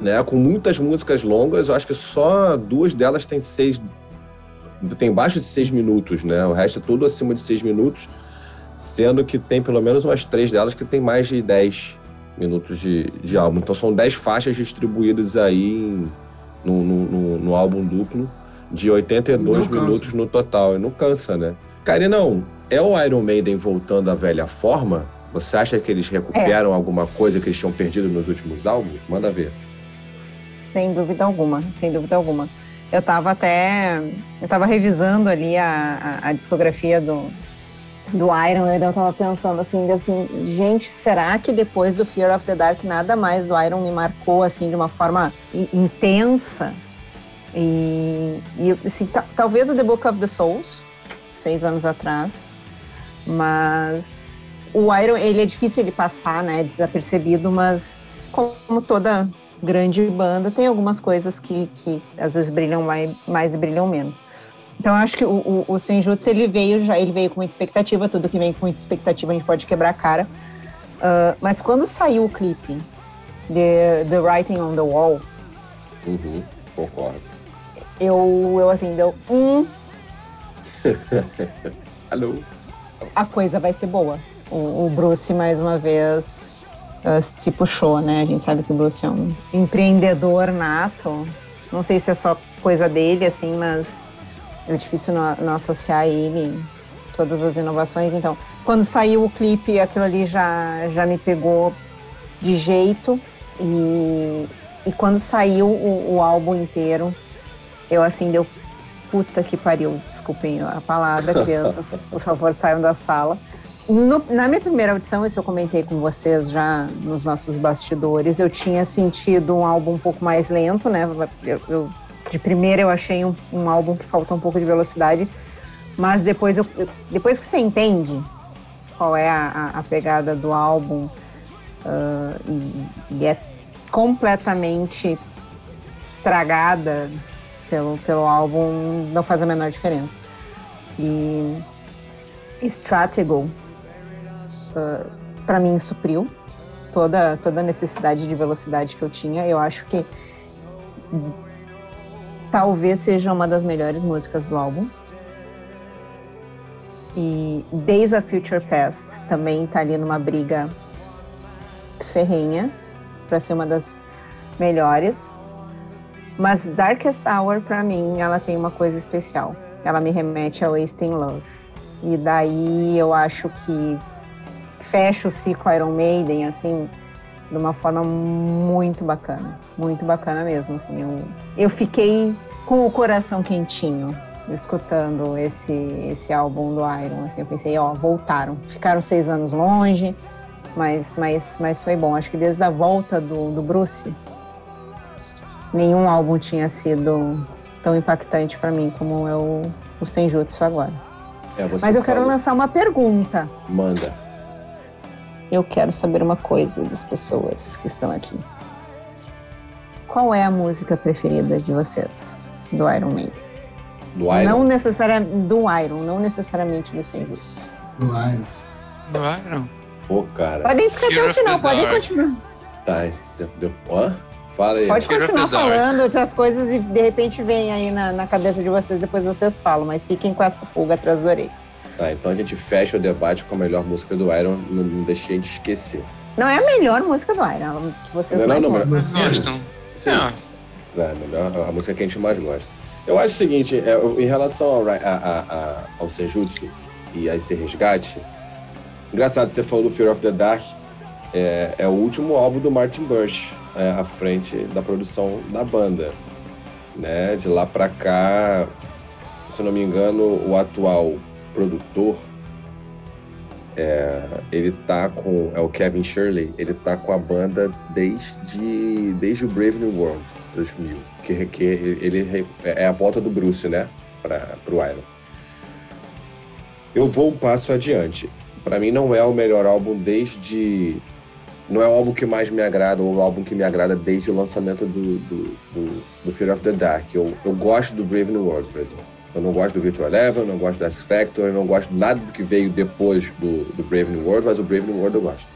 né? Com muitas músicas longas, eu acho que só duas delas têm seis. Tem baixo de seis minutos, né? O resto é tudo acima de seis minutos, sendo que tem pelo menos umas três delas que tem mais de dez minutos de, de álbum. Então são dez faixas distribuídas aí em, no, no, no, no álbum duplo, de 82 minutos no total. E não cansa, né? Carinão, é o Iron Maiden voltando à velha forma? Você acha que eles recuperam é. alguma coisa que eles tinham perdido nos últimos álbuns? Manda ver. Sem dúvida alguma, sem dúvida alguma. Eu estava até. Eu tava revisando ali a, a, a, discografia do, do Iron, e eu estava pensando assim, assim, gente, será que depois do Fear of the Dark nada mais do Iron me marcou assim de uma forma intensa? E, e assim, talvez o The Book of the Souls, seis anos atrás, mas o Iron ele é difícil ele passar, né, desapercebido, mas como toda grande banda, tem algumas coisas que, que às vezes brilham mais, mais e brilham menos. Então, acho que o, o, o Senjutsu, ele veio já, ele veio com muita expectativa, tudo que vem com muita expectativa a gente pode quebrar a cara. Uh, mas quando saiu o clipe de The Writing on the Wall... Uhum, concordo. Eu, eu assim, deu um... Alô? A coisa vai ser boa. O, o Bruce, mais uma vez, se puxou, né? A gente sabe que o Bruce é um empreendedor nato. Não sei se é só coisa dele, assim, mas é difícil não, não associar ele todas as inovações. Então, quando saiu o clipe, aquilo ali já, já me pegou de jeito. E, e quando saiu o, o álbum inteiro, eu assim, deu puta que pariu, desculpem a palavra, crianças, por favor, saiam da sala. No, na minha primeira audição, isso eu comentei com vocês já nos nossos bastidores, eu tinha sentido um álbum um pouco mais lento, né? Eu, eu, de primeira eu achei um, um, álbum que falta um pouco de velocidade, mas depois, eu, depois que você entende qual é a, a pegada do álbum uh, e, e é completamente tragada pelo, pelo álbum, não faz a menor diferença. E Stratego uh, para mim supriu toda toda a necessidade de velocidade que eu tinha. Eu acho que talvez seja uma das melhores músicas do álbum. E Days of Future Past também está ali numa briga ferrenha para ser uma das melhores. Mas Darkest Hour, para mim, ela tem uma coisa especial. Ela me remete a Wasting Love. E daí eu acho que fecha o ciclo Iron Maiden, assim, de uma forma muito bacana. Muito bacana mesmo, assim. Eu, eu fiquei com o coração quentinho escutando esse, esse álbum do Iron, assim. Eu pensei, ó, voltaram. Ficaram seis anos longe, mas, mas, mas foi bom. Acho que desde a volta do, do Bruce, nenhum álbum tinha sido tão impactante para mim como é o, o Senjutsu agora. É, Mas eu quero lançar uma pergunta. Manda eu quero saber uma coisa das pessoas que estão aqui. Qual é a música preferida de vocês do Iron Maiden? Do Iron? Não necessariamente do Iron, não necessariamente do Senjutsu. Do Iron. Do Iron? Pô, cara. Podem ficar até o final, podem continuar. Tá, deu, ó, fala aí. Pode continuar falando das coisas e de repente vem aí na, na cabeça de vocês, depois vocês falam, mas fiquem com essa pulga atrás da orelha. Tá, então a gente fecha o debate com a melhor música do Iron, não, não deixei de esquecer. Não é a melhor música do Iron, que vocês não, mais não, gostam. gostam. Sim. É. é a, melhor, a música que a gente mais gosta. Eu acho o seguinte, é, em relação ao, a, a, a, ao Senjutsu e a esse resgate, engraçado, você falou do Fear of the Dark, é, é o último álbum do Martin Birch, é, à frente da produção da banda. Né? De lá para cá, se não me engano, o atual produtor, é, ele tá com. É o Kevin Shirley, ele tá com a banda desde, desde o Brave New World 2000. Que, que ele é a volta do Bruce, né? Para o Iron. Eu vou um passo adiante. Para mim, não é o melhor álbum desde. Não é o álbum que mais me agrada, ou o álbum que me agrada desde o lançamento do, do, do, do Fear of the Dark. Eu, eu gosto do Brave New World, por exemplo. Eu não gosto do Virtual Eleven, não gosto do X Factor, eu não gosto nada do que veio depois do, do Brave New World, mas o Brave New World eu gosto.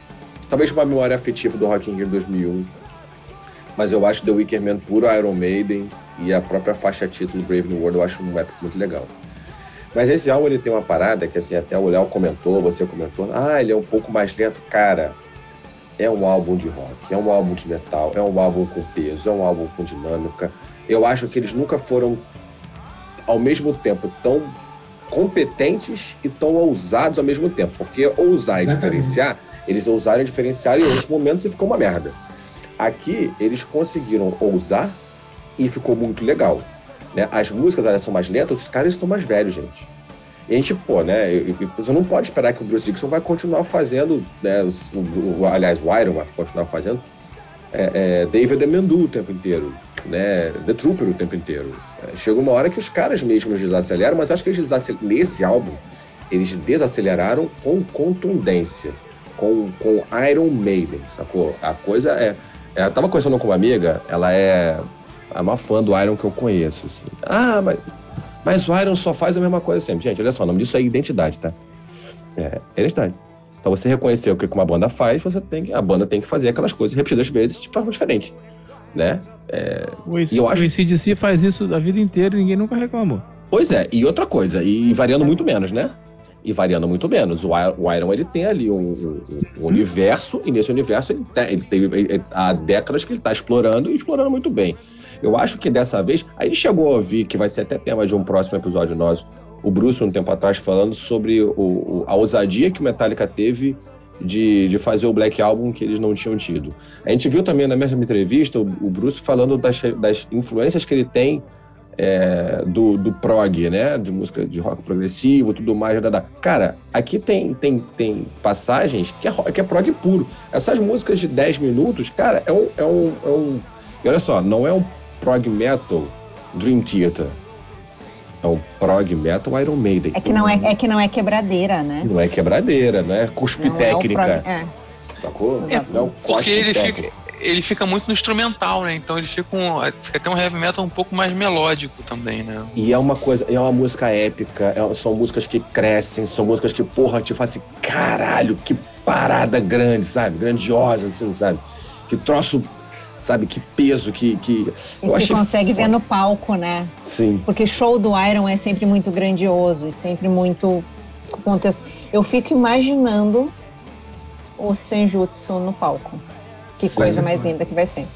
Talvez uma memória afetiva do Rock in Rio 2001. Mas eu acho The Wicker Man puro Iron Maiden e a própria faixa título Brave New World eu acho um épico muito legal. Mas esse álbum ele tem uma parada que assim, até o Léo comentou, você comentou, ah, ele é um pouco mais lento. Cara, é um álbum de rock, é um álbum de metal, é um álbum com peso, é um álbum com dinâmica. Eu acho que eles nunca foram, ao mesmo tempo, tão competentes e tão ousados ao mesmo tempo. Porque ousar e diferenciar, eles ousaram e diferenciaram em outros momentos e ficou uma merda. Aqui, eles conseguiram ousar e ficou muito legal. Né? As músicas elas são mais lentas, os caras estão mais velhos, gente. E a gente, pô, né? Você não pode esperar que o Bruce Dixon vai continuar fazendo, né? O, o, aliás, o Iron vai continuar fazendo é, é, David Amendu o tempo inteiro, né? The Trooper o tempo inteiro. É, chega uma hora que os caras mesmos desaceleram, mas acho que eles nesse álbum eles desaceleraram com contundência, com, com Iron Maiden, sacou? A coisa é. é eu tava conversando com uma amiga, ela é a maior fã do Iron que eu conheço. Assim. Ah, mas, mas o Iron só faz a mesma coisa sempre. Gente, olha só, o nome disso é identidade, tá? É, é identidade. Então você reconhecer o que uma banda faz, você tem que, a banda tem que fazer aquelas coisas repetidas vezes de forma diferente, né? É, o, AC, eu acho... o ACDC faz isso a vida inteira e ninguém nunca reclamou. Pois é, e outra coisa, e variando muito menos, né? E variando muito menos. O, o Iron ele tem ali um, um, um universo, e nesse universo ele tem, ele tem ele, há décadas que ele está explorando e explorando muito bem. Eu acho que dessa vez, aí chegou a ouvir, que vai ser até tema de um próximo episódio nosso, o Bruce, um tempo atrás, falando sobre o, o, a ousadia que o Metallica teve de, de fazer o Black Album que eles não tinham tido. A gente viu também na mesma entrevista o, o Bruce falando das, das influências que ele tem é, do, do prog, né? De música de rock progressivo, tudo mais. Cara, aqui tem, tem, tem passagens que é, que é prog puro. Essas músicas de 10 minutos, cara, é um, é um, é um. E olha só, não é um prog metal Dream Theater. É um prog metal Iron Maiden. É que não é, é, que não é quebradeira, né? Não é quebradeira, não é cuspe não técnica. É prog, é. Sacou? É, não é porque ele fica, ele fica muito no instrumental, né? Então ele fica, um, fica até um heavy metal um pouco mais melódico também, né? E é uma coisa, é uma música épica, é, são músicas que crescem, são músicas que, porra, te fazem caralho, que parada grande, sabe? Grandiosa, assim, sabe? Que troço sabe? Que peso, que. que e você consegue foda. ver no palco, né? Sim. Porque show do Iron é sempre muito grandioso e sempre muito. Contexto. Eu fico imaginando o Senjutsu no palco. Que Sim. coisa mais linda que vai ser.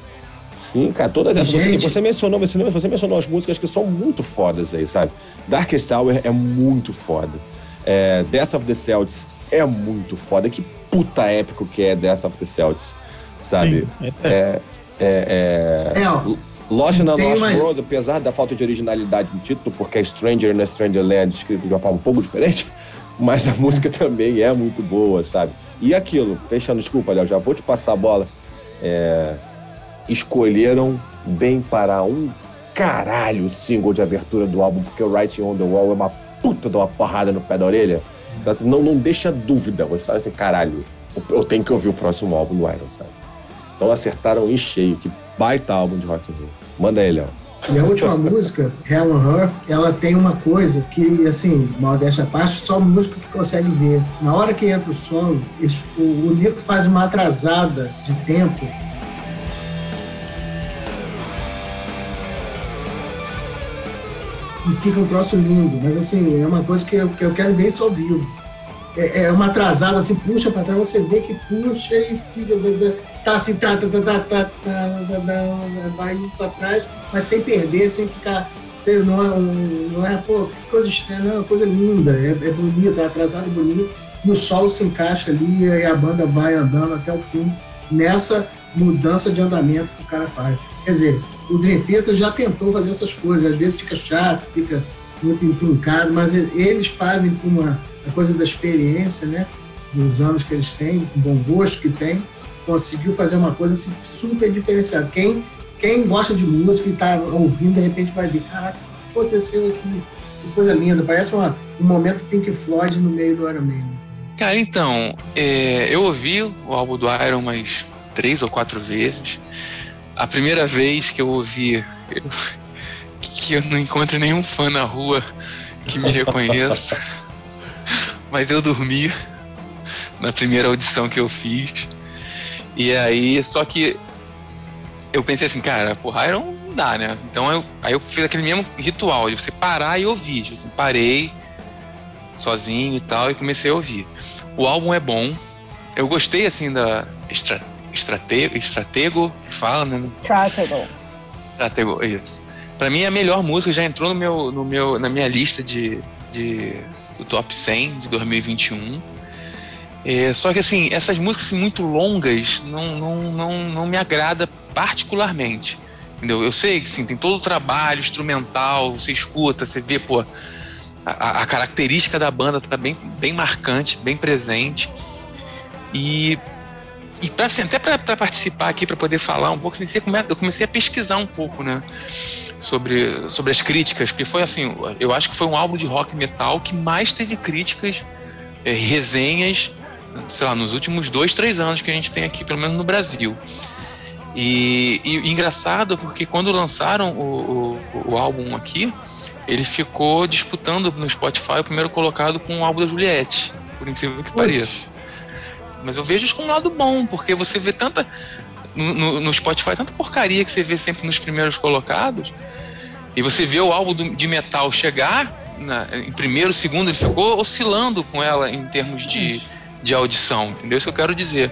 Sim, cara, todas essas. Você, você, mencionou, você, você mencionou as músicas que são muito fodas aí, sabe? Darkest Hour é muito foda. É, Death of the Celtics é muito foda. Que puta épico que é Death of the Celtics, sabe? Sim, é, é, é, é, é Lost in a Lost mais... World, apesar da falta de originalidade do título, porque é Stranger in a Strangerland escrito de uma forma um pouco diferente, mas a música também é muito boa, sabe? E aquilo, fechando, desculpa, Léo, já vou te passar a bola. É, escolheram bem para um caralho o single de abertura do álbum, porque o Writing on the Wall é uma puta de uma porrada no pé da orelha. Então, assim, não, não deixa dúvida, você fala assim, caralho, eu tenho que ouvir o próximo álbum do Iron, sabe? Então acertaram em cheio. Que baita álbum de rock and roll. Manda aí, Léo. E a última música, Hell on Earth, ela tem uma coisa que, assim, mal dessa parte, só o músico que consegue ver. Na hora que entra o eles, o, o Nico faz uma atrasada de tempo e fica um troço lindo. Mas assim, é uma coisa que eu, que eu quero ver isso ao vivo. É, é uma atrasada, assim, puxa para trás, você vê que puxa e fica tá assim, tá, tá, tá, tá, tá, tá, vai indo para trás, mas sem perder, sem ficar. Não é, não é pô, coisa estranha, não, é uma coisa linda, é, é é atrasado e bonito. E o solo se encaixa ali e a banda vai andando até o fim, nessa mudança de andamento que o cara faz. Quer dizer, o Dream Theater já tentou fazer essas coisas, às vezes fica chato, fica muito entroncado, mas eles fazem com uma a coisa da experiência, né? Dos anos que eles têm, o bom gosto que têm, conseguiu fazer uma coisa assim, super diferenciada. Quem, quem gosta de música e está ouvindo, de repente vai ver, caraca, o que aconteceu aqui? Que coisa linda, parece uma, um momento Pink Floyd no meio do Iron Man. Cara, então, é, eu ouvi o álbum do Iron umas três ou quatro vezes. A primeira vez que eu ouvi, eu, que eu não encontro nenhum fã na rua que me reconheça, mas eu dormi na primeira audição que eu fiz. E aí, só que eu pensei assim, cara, o Iron não dá, né? Então eu, aí eu fiz aquele mesmo ritual de você parar e ouvir. Tipo assim, parei sozinho e tal e comecei a ouvir. O álbum é bom. Eu gostei assim da estra, estratego, estratego que fala, né? Stratego. Stratego, isso. Pra mim é a melhor música, já entrou no meu, no meu, na minha lista de, de do top 100 de 2021. É, só que assim, essas músicas assim, muito longas não, não, não, não me agrada particularmente. Entendeu? Eu sei que assim, tem todo o trabalho instrumental, você escuta, você vê, pô, a, a característica da banda tá bem, bem marcante, bem presente. E, e pra, até para participar aqui, para poder falar um pouco, assim, eu comecei a pesquisar um pouco, né? Sobre, sobre as críticas, porque foi assim, eu acho que foi um álbum de rock metal que mais teve críticas, é, resenhas, sei lá, nos últimos dois, três anos que a gente tem aqui, pelo menos no Brasil. E, e, e engraçado porque quando lançaram o, o, o, álbum aqui, ele ficou disputando no Spotify o primeiro colocado com o álbum da Juliette, por incrível que pareça. Mas eu vejo isso com um lado bom, porque você vê tanta. No, no, Spotify, tanta porcaria que você vê sempre nos primeiros colocados, e você vê o álbum do, de metal chegar na, em primeiro, segundo, ele ficou oscilando com ela em termos de, de audição, entendeu? Isso que eu quero dizer.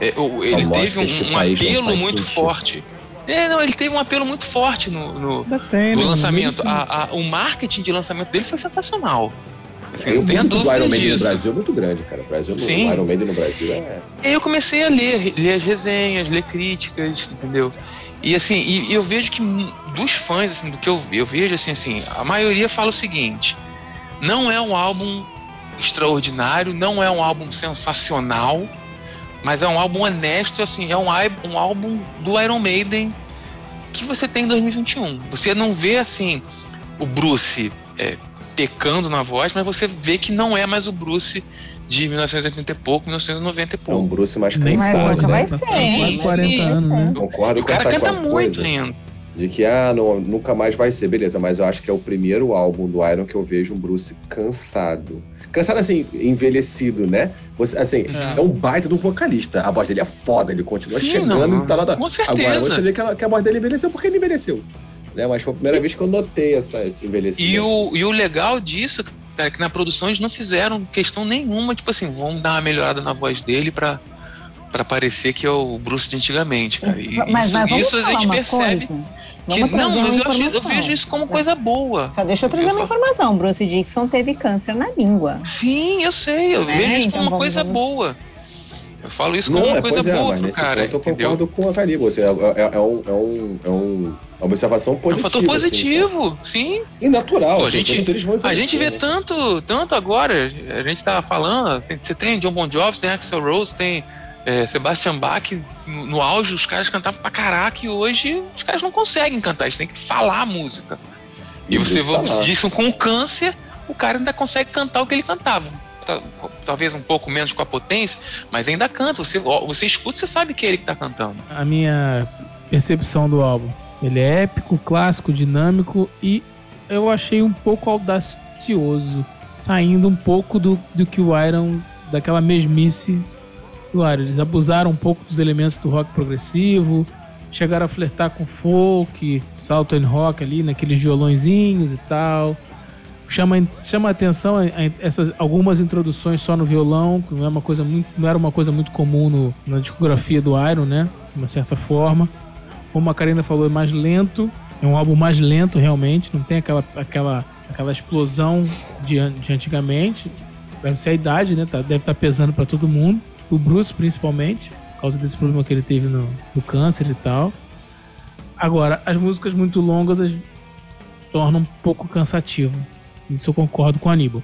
É, ele teve um, um apelo muito sentido. forte. É, não, ele teve um apelo muito forte no, no, tem, no né? lançamento. A, a, o marketing de lançamento dele foi sensacional. Assim, não tenha dúvida Iron Maiden no Brasil é muito grande, cara. O Brasil, Sim. O Iron Maiden no Brasil é... Eu comecei a ler, ler as resenhas, ler críticas, entendeu? E assim, e, e eu vejo que dos fãs, assim, do que eu, eu vejo, assim, assim, a maioria fala o seguinte, não é um álbum extraordinário, não é um álbum sensacional, mas é um álbum honesto, assim, é um, um álbum do Iron Maiden que você tem em 2021. Você não vê, assim, o Bruce é, pecando na voz, mas você vê que não é mais o Bruce de 1980 e pouco, 1990 e pouco. É um Bruce mais cansado. Mas nunca vai ser. Mais 40 anos, né? Concordo o cara canta muito ainda. De que, ah, não, nunca mais vai ser, beleza, mas eu acho que é o primeiro álbum do Iron que eu vejo um Bruce cansado. Cansado assim, envelhecido, né? Você, assim, é. é um baita do vocalista. A voz dele é foda, ele continua Sim, chegando não, e tá lá. Com certeza. Agora você vê que a, que a voz dele envelheceu porque ele envelheceu. Né? Mas foi a primeira vez que eu notei essa, esse envelhecimento. E o, e o legal disso, cara, é que na produção eles não fizeram questão nenhuma, tipo assim, vamos dar uma melhorada na voz dele pra, pra parecer que é o Bruce de antigamente, cara. E mas, isso, mas isso a gente percebe. Coisa? Que, não, mas eu, acho, eu, vejo isso como coisa boa. Só deixa eu trazer uma informação. Bruce Dixon teve câncer na língua. Sim, eu sei. Eu é, vejo isso então como uma coisa vamos... boa. Eu falo isso como não, uma é, coisa é, boa pro cara. eu concordo com a Caribe. Assim, é, é, é, um, é, um, é um, uma observação positiva. É um fator positivo, assim, sim. E natural. Pô, a assim, gente, a gente vê tanto, tanto agora. A gente tá falando. Você tem John Bon Jovi, tem Axel Rose, tem é, Sebastian Bach, no, no, auge, os caras cantavam pra caraca e hoje os caras não conseguem cantar, eles têm que falar a música. E, e você vê o Dixon com câncer, o cara ainda consegue cantar o que ele cantava. Talvez um pouco menos com a potência, mas ainda canta. Você, você escuta, você sabe que é ele que tá cantando. A minha percepção do álbum. Ele é épico, clássico, dinâmico e eu achei um pouco audacioso, saindo um pouco do, do que o Iron, daquela mesmice Claro, eles abusaram um pouco dos elementos do rock progressivo, chegaram a flertar com folk, salto and rock ali, naqueles violõezinhos e tal. Chama, chama a atenção essas algumas introduções só no violão, que não, é uma coisa muito, não era uma coisa muito comum no, na discografia do Iron, né? De uma certa forma. Como a Karina falou, é mais lento, é um álbum mais lento realmente, não tem aquela, aquela, aquela explosão de, de antigamente. Deve ser a idade, né? Tá, deve estar tá pesando para todo mundo o Bruce principalmente, por causa desse problema que ele teve no, no câncer e tal. Agora, as músicas muito longas as tornam um pouco cansativo. Isso eu concordo com o Aníbal.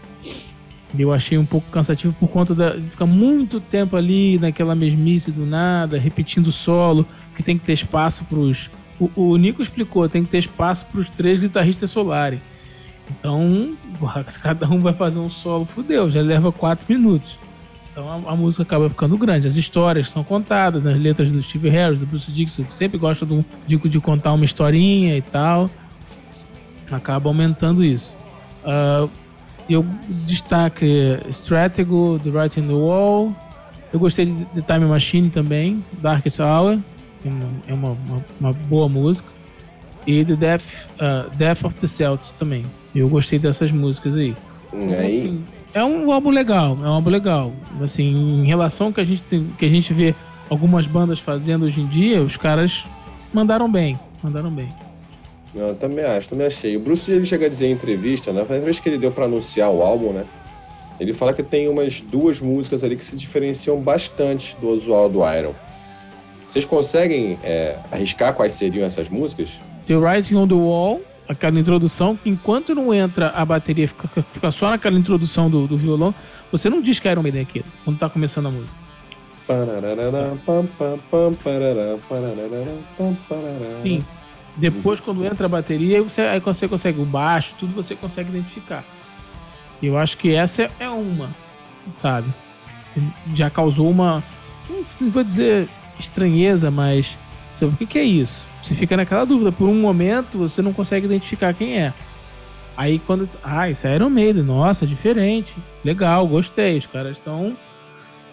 Eu achei um pouco cansativo por conta de ficar muito tempo ali naquela mesmice do nada, repetindo o solo, que tem que ter espaço para os. O, o, Nico explicou, tem que ter espaço para os três guitarristas Solari. Então, se cada um vai fazer um solo, fudeu, já leva quatro minutos. Então a, a, música acaba ficando grande. As histórias são contadas nas letras do Steve Harris, do Bruce Dixon, que sempre gosta de, de, de contar uma historinha e tal. Acaba aumentando isso. Uh, eu destaque Stratego, The Writing the Wall. Eu gostei de The Time Machine também, Darkest Hour. É uma, uma, uma boa música. E The Death, uh, Death of the Celts também. Eu gostei dessas músicas aí. Hum, aí, Assim, é um álbum legal, é um álbum legal. Assim, em relação ao que a gente tem, que a gente vê algumas bandas fazendo hoje em dia, os caras mandaram bem, mandaram bem. eu também acho, também achei. O Bruce ele chega a dizer em entrevista, né? Na vez que ele deu pra anunciar o álbum, né? Ele fala que tem umas duas músicas ali que se diferenciam bastante do usual do Iron. Vocês conseguem é, arriscar quais seriam essas músicas? The Rising on the Wall, aquela introdução, que enquanto não entra a bateria, fica, fica só naquela introdução do, do violão, você não diz que é Iron Maiden é aquilo, quando tá começando a música. Sim. Depois, quando entra a bateria, aí você, aí você consegue o baixo, tudo você consegue identificar. E eu acho que essa é- é uma, sabe? Já causou uma. Não vou dizer estranheza, mas. Sobre o que, que é isso? Você fica naquela dúvida. Por um momento, você não consegue identificar quem é. Aí quando. Ah, isso é Iron Maiden. Nossa, diferente. Legal, gostei. Os caras estão.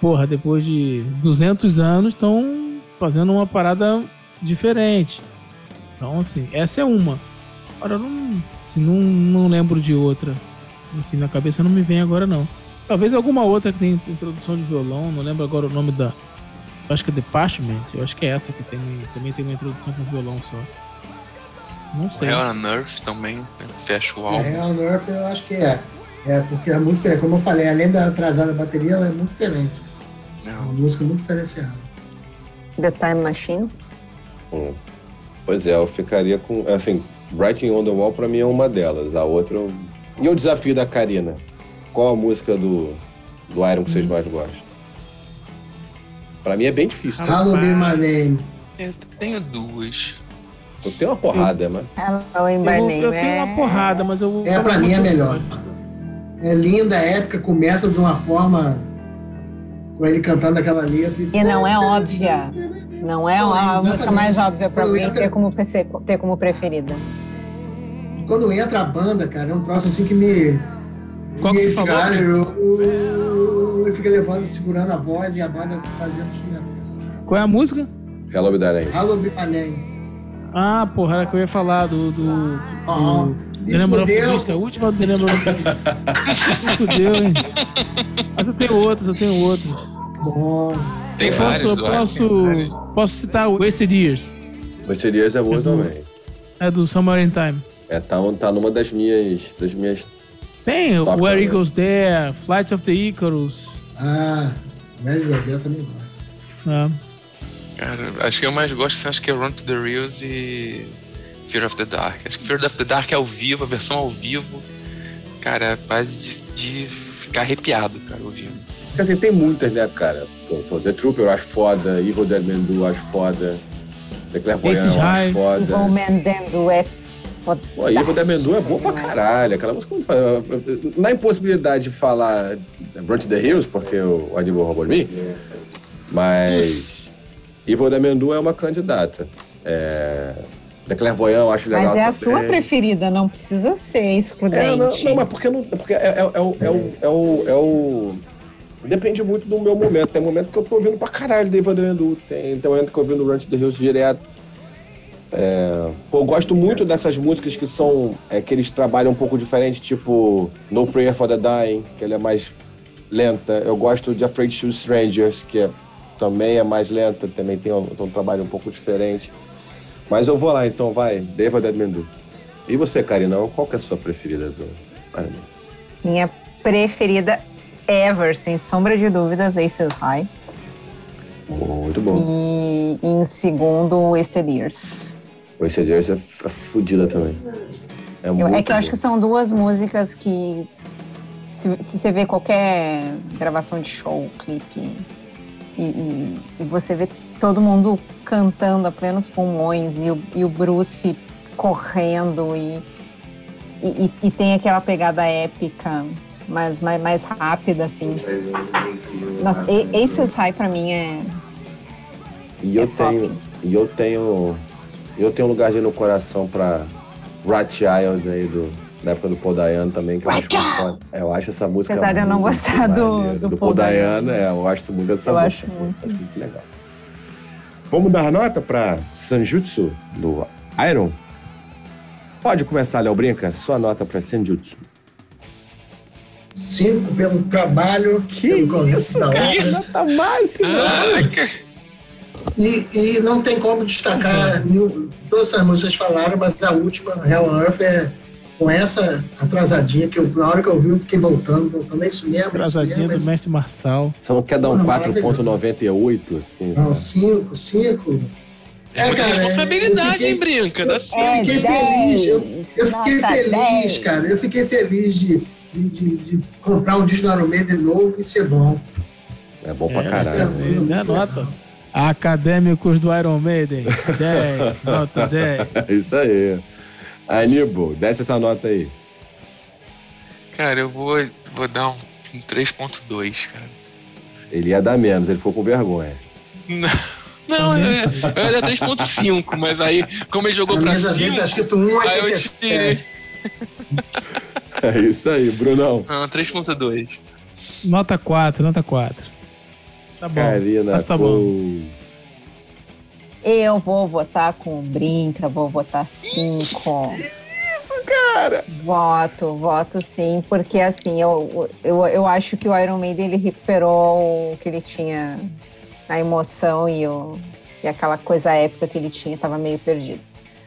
Porra, depois de 200 anos, estão fazendo uma parada diferente. Então, assim, essa é uma. Agora, não, assim, não, não lembro de outra. Assim, na cabeça não me vem agora, não. Talvez alguma outra que tem introdução de violão, não lembro agora o nome da. Eu acho que é The Parchment. Eu acho que é essa que tem, também tem uma introdução com violão só. Não sei. Hell on Earth também né, fecha o É, álbum. Hell on Earth eu acho que é. É, porque é muito diferente. Como eu falei, além da atrasada bateria, ela é muito diferente. É Não. uma música muito diferenciada. The Time Machine. Hum. Pois é, eu ficaria com. Assim, Writing on the Wall pra mim é uma delas. A outra. eu- E o desafio da Karina? Qual a música do, do Iron que vocês mais gostam? Pra mim é bem difícil. tá? Hello Be My Name. Eu tenho duas. Eu tenho uma porrada, mas. Hello in Eu, My vou- Name. eu tenho uma porrada, mas eu. É, pra mim é melhor. É linda, é épica, começa de uma forma com ele cantando aquela letra. E não é óbvia. Não é Não, a música mais óbvia pra Quando alguém entra- ter como, PC, ter como preferida. Quando entra a banda, cara, é um troço assim que me. Qual que e você falou? "Ah, eu- Ele fica levando, segurando a voz e a banda fazendo instrumento. Qual é a música? Hello Darling. Hello Name. Ah, porra, era que eu ia falar do. do, Ah, do. Beast, a última do The Number of the Beast. Me fudeu, hein? Mas eu tenho outras, eu tenho outras. Bom. Tem Eu vários, posso, posso, vários. posso citar o Wasted Years, Você diria é boa Uhum. também. é do Summer in Time. É, tá, tá numa das minhas. Das minhas Tem Where também. Eagles There, Flight of the Icarus. Ah, Mary Godel também gosta. né? Cara, acho que eu mais gosto, assim, acho que é Run to the Reels e Fear of the Dark. Acho que Fear of the Dark é ao vivo, a versão ao vivo. Cara, é quase de, de ficar arrepiado, cara, ouvindo. Porque assim, tem muitas, né, cara? The Trooper eu acho foda, Evil Dead Man Do eu acho foda, The Clairvoyant eu acho foda. O Man Dando é Pô, Dead Man Do é boa pra caralho. Aquela música, fala, na impossibilidade de falar Run to the Hills, porque o Aníbal roubou de mim, mas Dead Man Do é uma candidata. É... The Clairvoyant eu acho legal Mas é a sua preferida, não precisa ser É, excludente. não, não, mas porque não. Porque é, é, é, o, é, o, é, o, é o- Depende muito do meu momento. Tem momento que eu tô ouvindo pra caralho David Andu. Tem, tem momento que eu ouvindo Run to the Hills direto. É, eu gosto muito dessas músicas que são. É, que eles trabalham um pouco diferente, tipo No Prayer for the Dying, que ela é mais lenta. Eu gosto de Afraid to Shoot Strangers, que é- também é mais lenta, também tem um, tem um trabalho um pouco diferente. Mas eu vou lá então, vai. David Edmendu. E você, Karina, qual que é a sua preferida do? Minha preferida ever, sem sombra de dúvidas, Aces High. Muito bom. E em segundo, Wasted Years. O Jersey é é fudida também. É, Eu- é que eu acho que são duas músicas que, se, se você vê qualquer gravação de show, clipe, e, e- e você vê todo mundo cantando a plenos pulmões e o, e o Bruce correndo e, e, tem aquela pegada épica, mas mais, mais rápida, assim. Nossa, Aces High pra mim é... E eu é tenho. E eu tenho. Eu tenho um lugarzinho no coração pra Rat Child aí do, da época do Paul Dayano também, que eu acho muito Eu acho essa música. Apesar de eu não gostar do- do do Dayano, é, eu acho muito essa Eu música. acho essa muito. acho muito legal. Vamos dar nota para Sanjutsu do Iron? Pode começar, Léo Brinca, sua nota para Sanjutsu. Cinco pelo trabalho, Que pelo isso, da cara? obra. Nota máxima! Caraca. E, e não tem como destacar, nenhum- todas essas músicas falaram, mas a última, Hell on Earth, é com essa atrasadinha, que eu, na hora que eu vi, eu fiquei voltando, voltando. É isso mesmo, é isso Atrasadinha mesmo. é do mestre Marçal. Você não quer dar um Não, 4.98, assim? Não, cinco, cinco. É muita cara, responsabilidade, fiquei- hein, Brinca? Dá cinco. Eu fiquei É, feliz, eu, eu fiquei nota feliz, 10. cara. Eu fiquei feliz de, de, de- de comprar um disco do Iron Maiden novo e ser bom. É bom pra É, caralho. é, né, nota. Acadêmicos do Iron Maiden. 10, nota 10. É isso aí. Aníbal, desce essa nota aí. Cara, eu vou, vou dar um, um 3.2, cara. Ele ia dar menos, ele ficou com vergonha. Não, não eu, ia- eu ia dar 3.5, mas aí, como ele jogou Na pra cima, tá escrito aí eu tirei. 1,87. É isso aí, Brunão. Não, 3.2. Nota 4, nota 4. Tá bom. Karina, mas tá Cole. Eu vou votar com brinca, vou votar cinco. Cara, Voto, voto sim, porque assim, eu, eu, eu acho que o Iron Maiden ele recuperou o que ele tinha, a emoção e, o, e aquela coisa épica que ele tinha, estava meio perdido.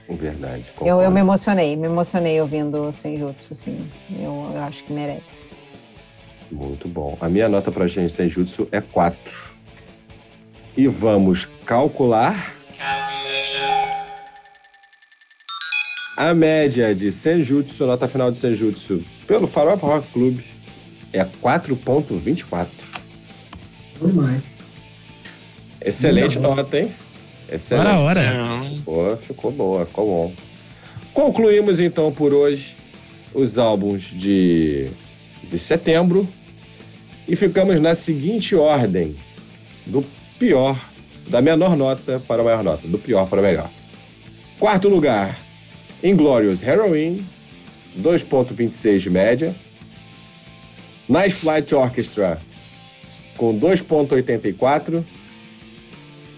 verdade. Eu, eu me emocionei, me emocionei ouvindo o Senjutsu, sim. Eu, eu acho que merece. Muito bom. A minha nota pra gente Senjutsu é 4. E vamos calcular. A média de Senjutsu, nota final de Senjutsu, pelo Farofa Rock Club é 4.24. Vamos mais. Excelente nota, hein? Excelente. Ora, ora. Não. Pô, ficou boa, ficou bom. Concluímos então por hoje os álbuns de, de setembro e ficamos na seguinte ordem: do pior, da menor nota para a maior nota, do pior para o melhor. Quarto lugar, Inglorious Heroin, 2,26 de média. Night Flight Orchestra, com 2,84.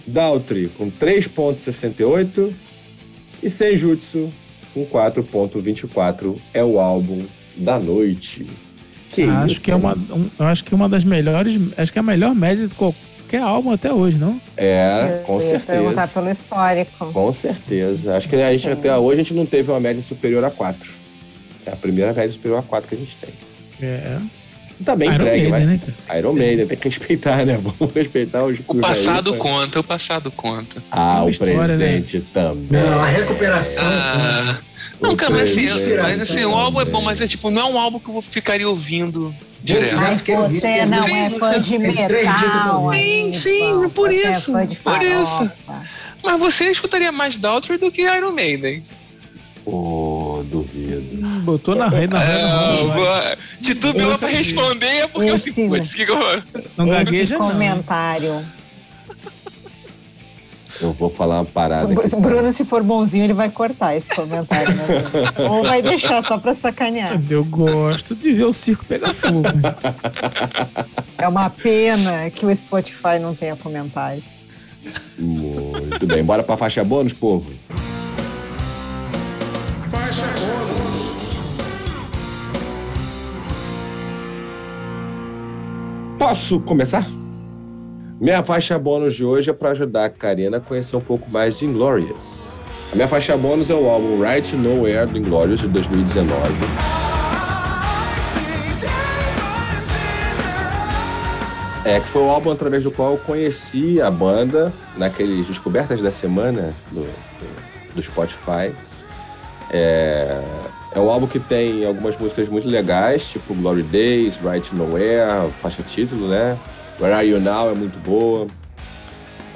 Daltry com 3.68 e Senjutsu com 4.24 é o álbum da noite. Que acho isso, que é uma, um- acho que uma das melhores, acho que é a melhor média de qualquer álbum até hoje, não? É, com eu ia perguntar certeza. pelo histórico. Com certeza. Acho que a gente até hoje a gente não teve uma média superior a 4. É a primeira média superior a 4 que a gente tem. É. Tá bem Iron entregue, Maiden, mas né? Iron Maiden tem que respeitar, né? Vamos respeitar os O passado aí, conta, o passado conta. Ah, o história, né? presente também. Não, a recuperação. Ah, não, cara, mas assim, mas assim, o álbum é bom, mas é tipo, não é um álbum que eu ficaria ouvindo direto. Mas você não é fã de metal. Sim, sim, por Você é isso, fã de por isso. Mas você escutaria mais Daltrey do que Iron Maiden. Pô, Botou na rede, na rede. É, vai. vou- titubeou pra responder é porque eu Esse- fico, putz, fica- Não gagueja, não. comentário. Eu vou falar uma parada O aqui. Bruno, se for bonzinho, ele vai cortar esse comentário. Né? Ou vai deixar só pra sacanear. Eu gosto de ver o circo pegar fogo. É uma pena que o Spotify não tenha comentários. Muito bem, bora pra faixa bônus, povo? Posso começar? Minha faixa bônus de hoje é para ajudar a Karina a conhecer um pouco mais de Inglorious. A minha faixa bônus é o álbum Right Nowhere do Inglorious de 2019. É, que foi o álbum através do qual eu conheci a banda naqueles Descobertas da Semana do, do- Spotify. É, é um álbum que tem algumas músicas muito legais, tipo Glory Days, Right Nowhere, faixa título, né? Where Are You Now é muito boa.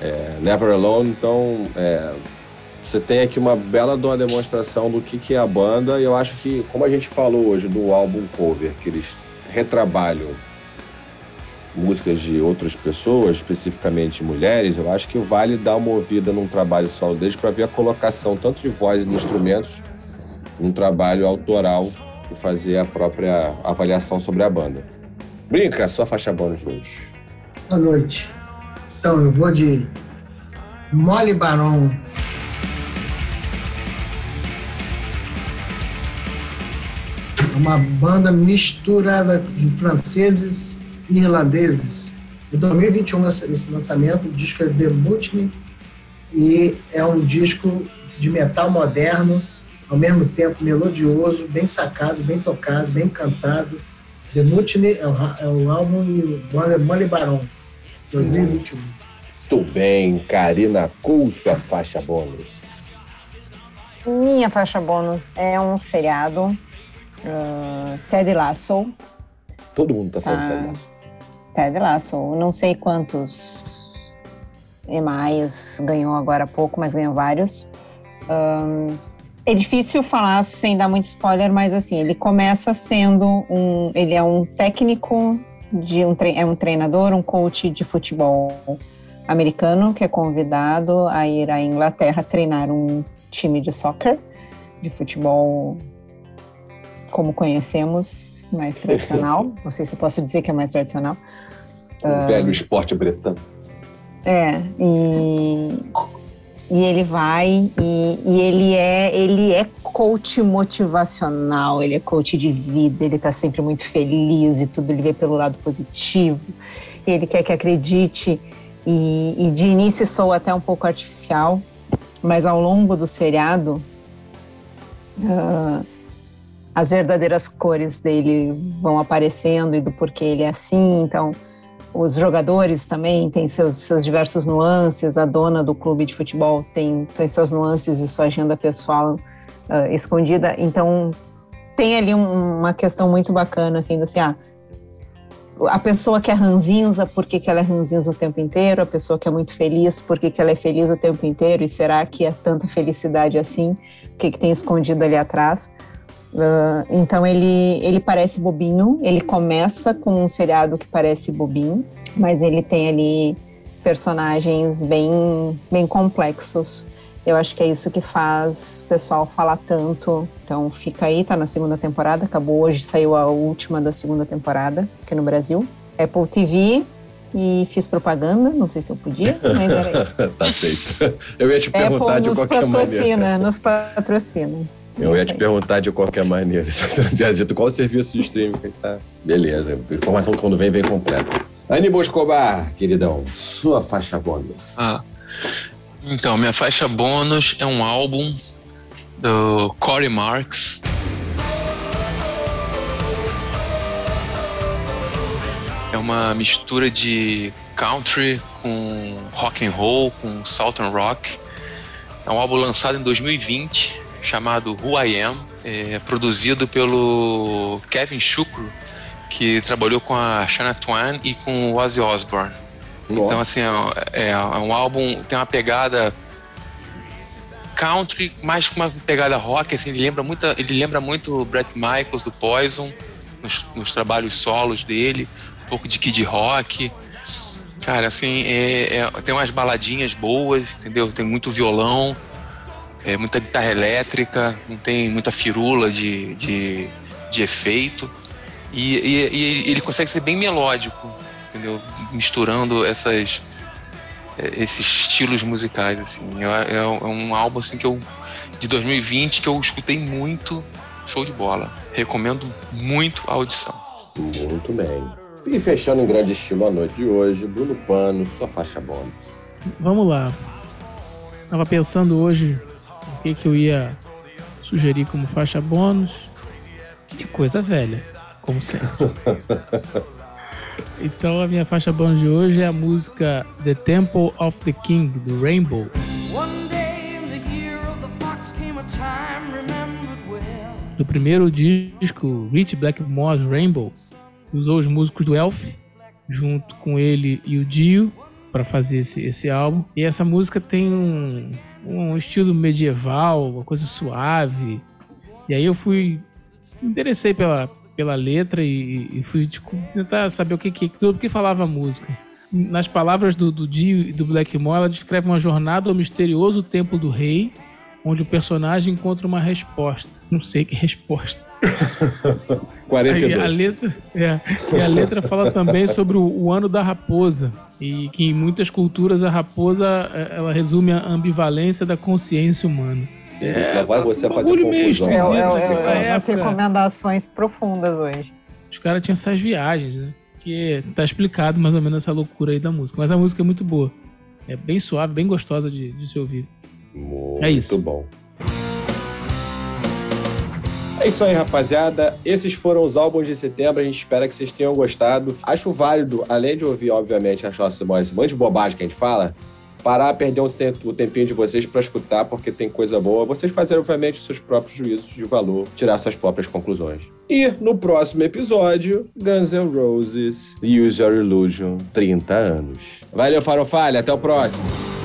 É, Never Alone, então é, você tem aqui uma bela de uma demonstração do que, que é a banda e eu acho que, como a gente falou hoje do álbum cover, que eles retrabalham músicas de outras pessoas, especificamente mulheres, eu acho que vale dar uma ouvida num trabalho solo deles para ver a colocação tanto de voz e de instrumentos num trabalho autoral e fazer a própria avaliação sobre a banda. Brinca, sua faixa bônus hoje. Boa noite. Então, eu vou de Molly Baron. Uma banda misturada de franceses e irlandeses. Em 2021, esse lançamento, o disco é The Mutiny e é um disco de metal moderno, ao mesmo tempo melodioso, bem sacado, bem tocado, bem cantado. The Mutiny é o, é o álbum e o Molly Baron, 2021. Muito bem, Karina, qual sua faixa bônus? Minha faixa bônus é um seriado, uh, Ted Lasso. Todo mundo tá falando Ted Lasso. Ted Lasso, não sei quantos EMAIs ganhou agora há pouco, mas ganhou vários. Um, é difícil falar sem dar muito spoiler, mas assim, ele começa sendo um. Ele é um técnico de um é um treinador, um coach de futebol americano que é convidado a ir à Inglaterra treinar um time de soccer, de futebol como conhecemos, mais tradicional. Não sei se posso dizer que é mais tradicional. O uh, velho esporte bretão. É, e e ele vai e, e, ele é ele é coach motivacional, ele é coach de vida, ele está sempre muito feliz e tudo ele vê pelo lado positivo. Ele quer que acredite e, e de início soa até um pouco artificial, mas ao longo do seriado uh, as verdadeiras cores dele vão aparecendo e do porquê ele é assim, então os jogadores também têm seus, seus diversos nuances, a dona do clube de futebol tem, tem suas nuances e sua agenda pessoal uh, escondida. Então, tem ali um, uma questão muito bacana, assim, do assim, ah, a pessoa que é ranzinza, por que, que ela é ranzinza o tempo inteiro? A pessoa que é muito feliz, por que, que ela é feliz o tempo inteiro? E será que é tanta felicidade assim? O que, que tem escondido ali atrás? Uh, então ele, ele parece bobinho, ele começa com um seriado que parece bobinho, mas ele tem ali personagens bem, bem complexos. Eu acho que é isso que faz o pessoal falar tanto. Então fica aí, tá na segunda temporada, acabou hoje, saiu a última da segunda temporada aqui no Brasil. Apple TV, e fiz propaganda, não sei se eu podia, mas era isso. tá feito. Eu ia te perguntar Apple de qualquer patrocina, maneira. Nos patrocina. Eu ia te perguntar de qualquer maneira. Você tinha dito qual serviço de streaming que tá. Beleza. Informação quando vem, vem completa. Aníbal Escobar, queridão, sua faixa bônus. Ah. Então, minha faixa bônus é um álbum do Corey Marks. É uma mistura de country com rock and roll, com southern rock. É um álbum lançado em 2020 chamado Who I Am, é, produzido pelo Kevin Shukro, que trabalhou com a Shania Twain e com o Ozzy Osbourne. Nossa. Então, assim, é, é, um álbum, tem uma pegada country, mais com uma pegada rock, assim, ele lembra muito, ele lembra muito o Brett Michaels do Poison, nos, nos, trabalhos solos dele, um pouco de Kid Rock. Cara, assim, é, é, tem umas baladinhas boas, entendeu? Tem muito violão é, muita guitarra elétrica, não tem muita firula de, de, de efeito. E, e, e, ele consegue ser bem melódico, entendeu? Misturando essas, é, esses estilos musicais, assim. É, é, um álbum, assim, que eu, de 2020 que eu escutei muito, show de bola. Recomendo muito a audição. Muito bem. E fechando em grande estilo a noite de hoje, Bruno Pano, sua faixa bônus. Vamos lá. Tava pensando hoje que, que eu ia sugerir como faixa bônus. De coisa velha, como sempre. então a minha faixa bônus de hoje é a música The Temple of the King, do Rainbow. Do primeiro disco, Rich Blackmore's Rainbow, usou os músicos do Elf, junto com ele e o Dio, para fazer esse, esse álbum. E essa música tem um, um estilo medieval, uma coisa suave. E aí eu fui. Me interessei pela, pela letra e, e fui tipo, tentar saber o que, que tudo que falava a música. Nas palavras do, do Dio e do Blackmore, ela descreve uma jornada ao misterioso templo do rei, onde o personagem encontra uma resposta. Não sei que resposta. 42. Aí a letra, é, e a letra fala também sobre o, o, ano da raposa e que em muitas culturas a raposa é, ela resume a ambivalência da consciência humana. Sim, é, vai você um fazer confusão. É, é, é, é, as recomendações profundas hoje. Os caras tinham essas viagens, né? Que tá explicado mais ou menos essa loucura aí da música. Mas a música é muito boa. É bem suave, bem gostosa de, de se ouvir. Muito é isso. bom. É isso aí, rapaziada. Esses foram os álbuns de setembro. A gente espera que vocês tenham gostado. Acho válido, além de ouvir, obviamente, achar esse monte de bobagem que a gente fala, parar, perder um o tempinho de vocês para escutar, porque tem coisa boa. Vocês fazerem, obviamente, seus próprios juízos de valor, tirar suas próprias conclusões. E no próximo episódio, Guns N' Roses, Use Your Illusion, 30 anos. Valeu, Farofalha. Até o próximo.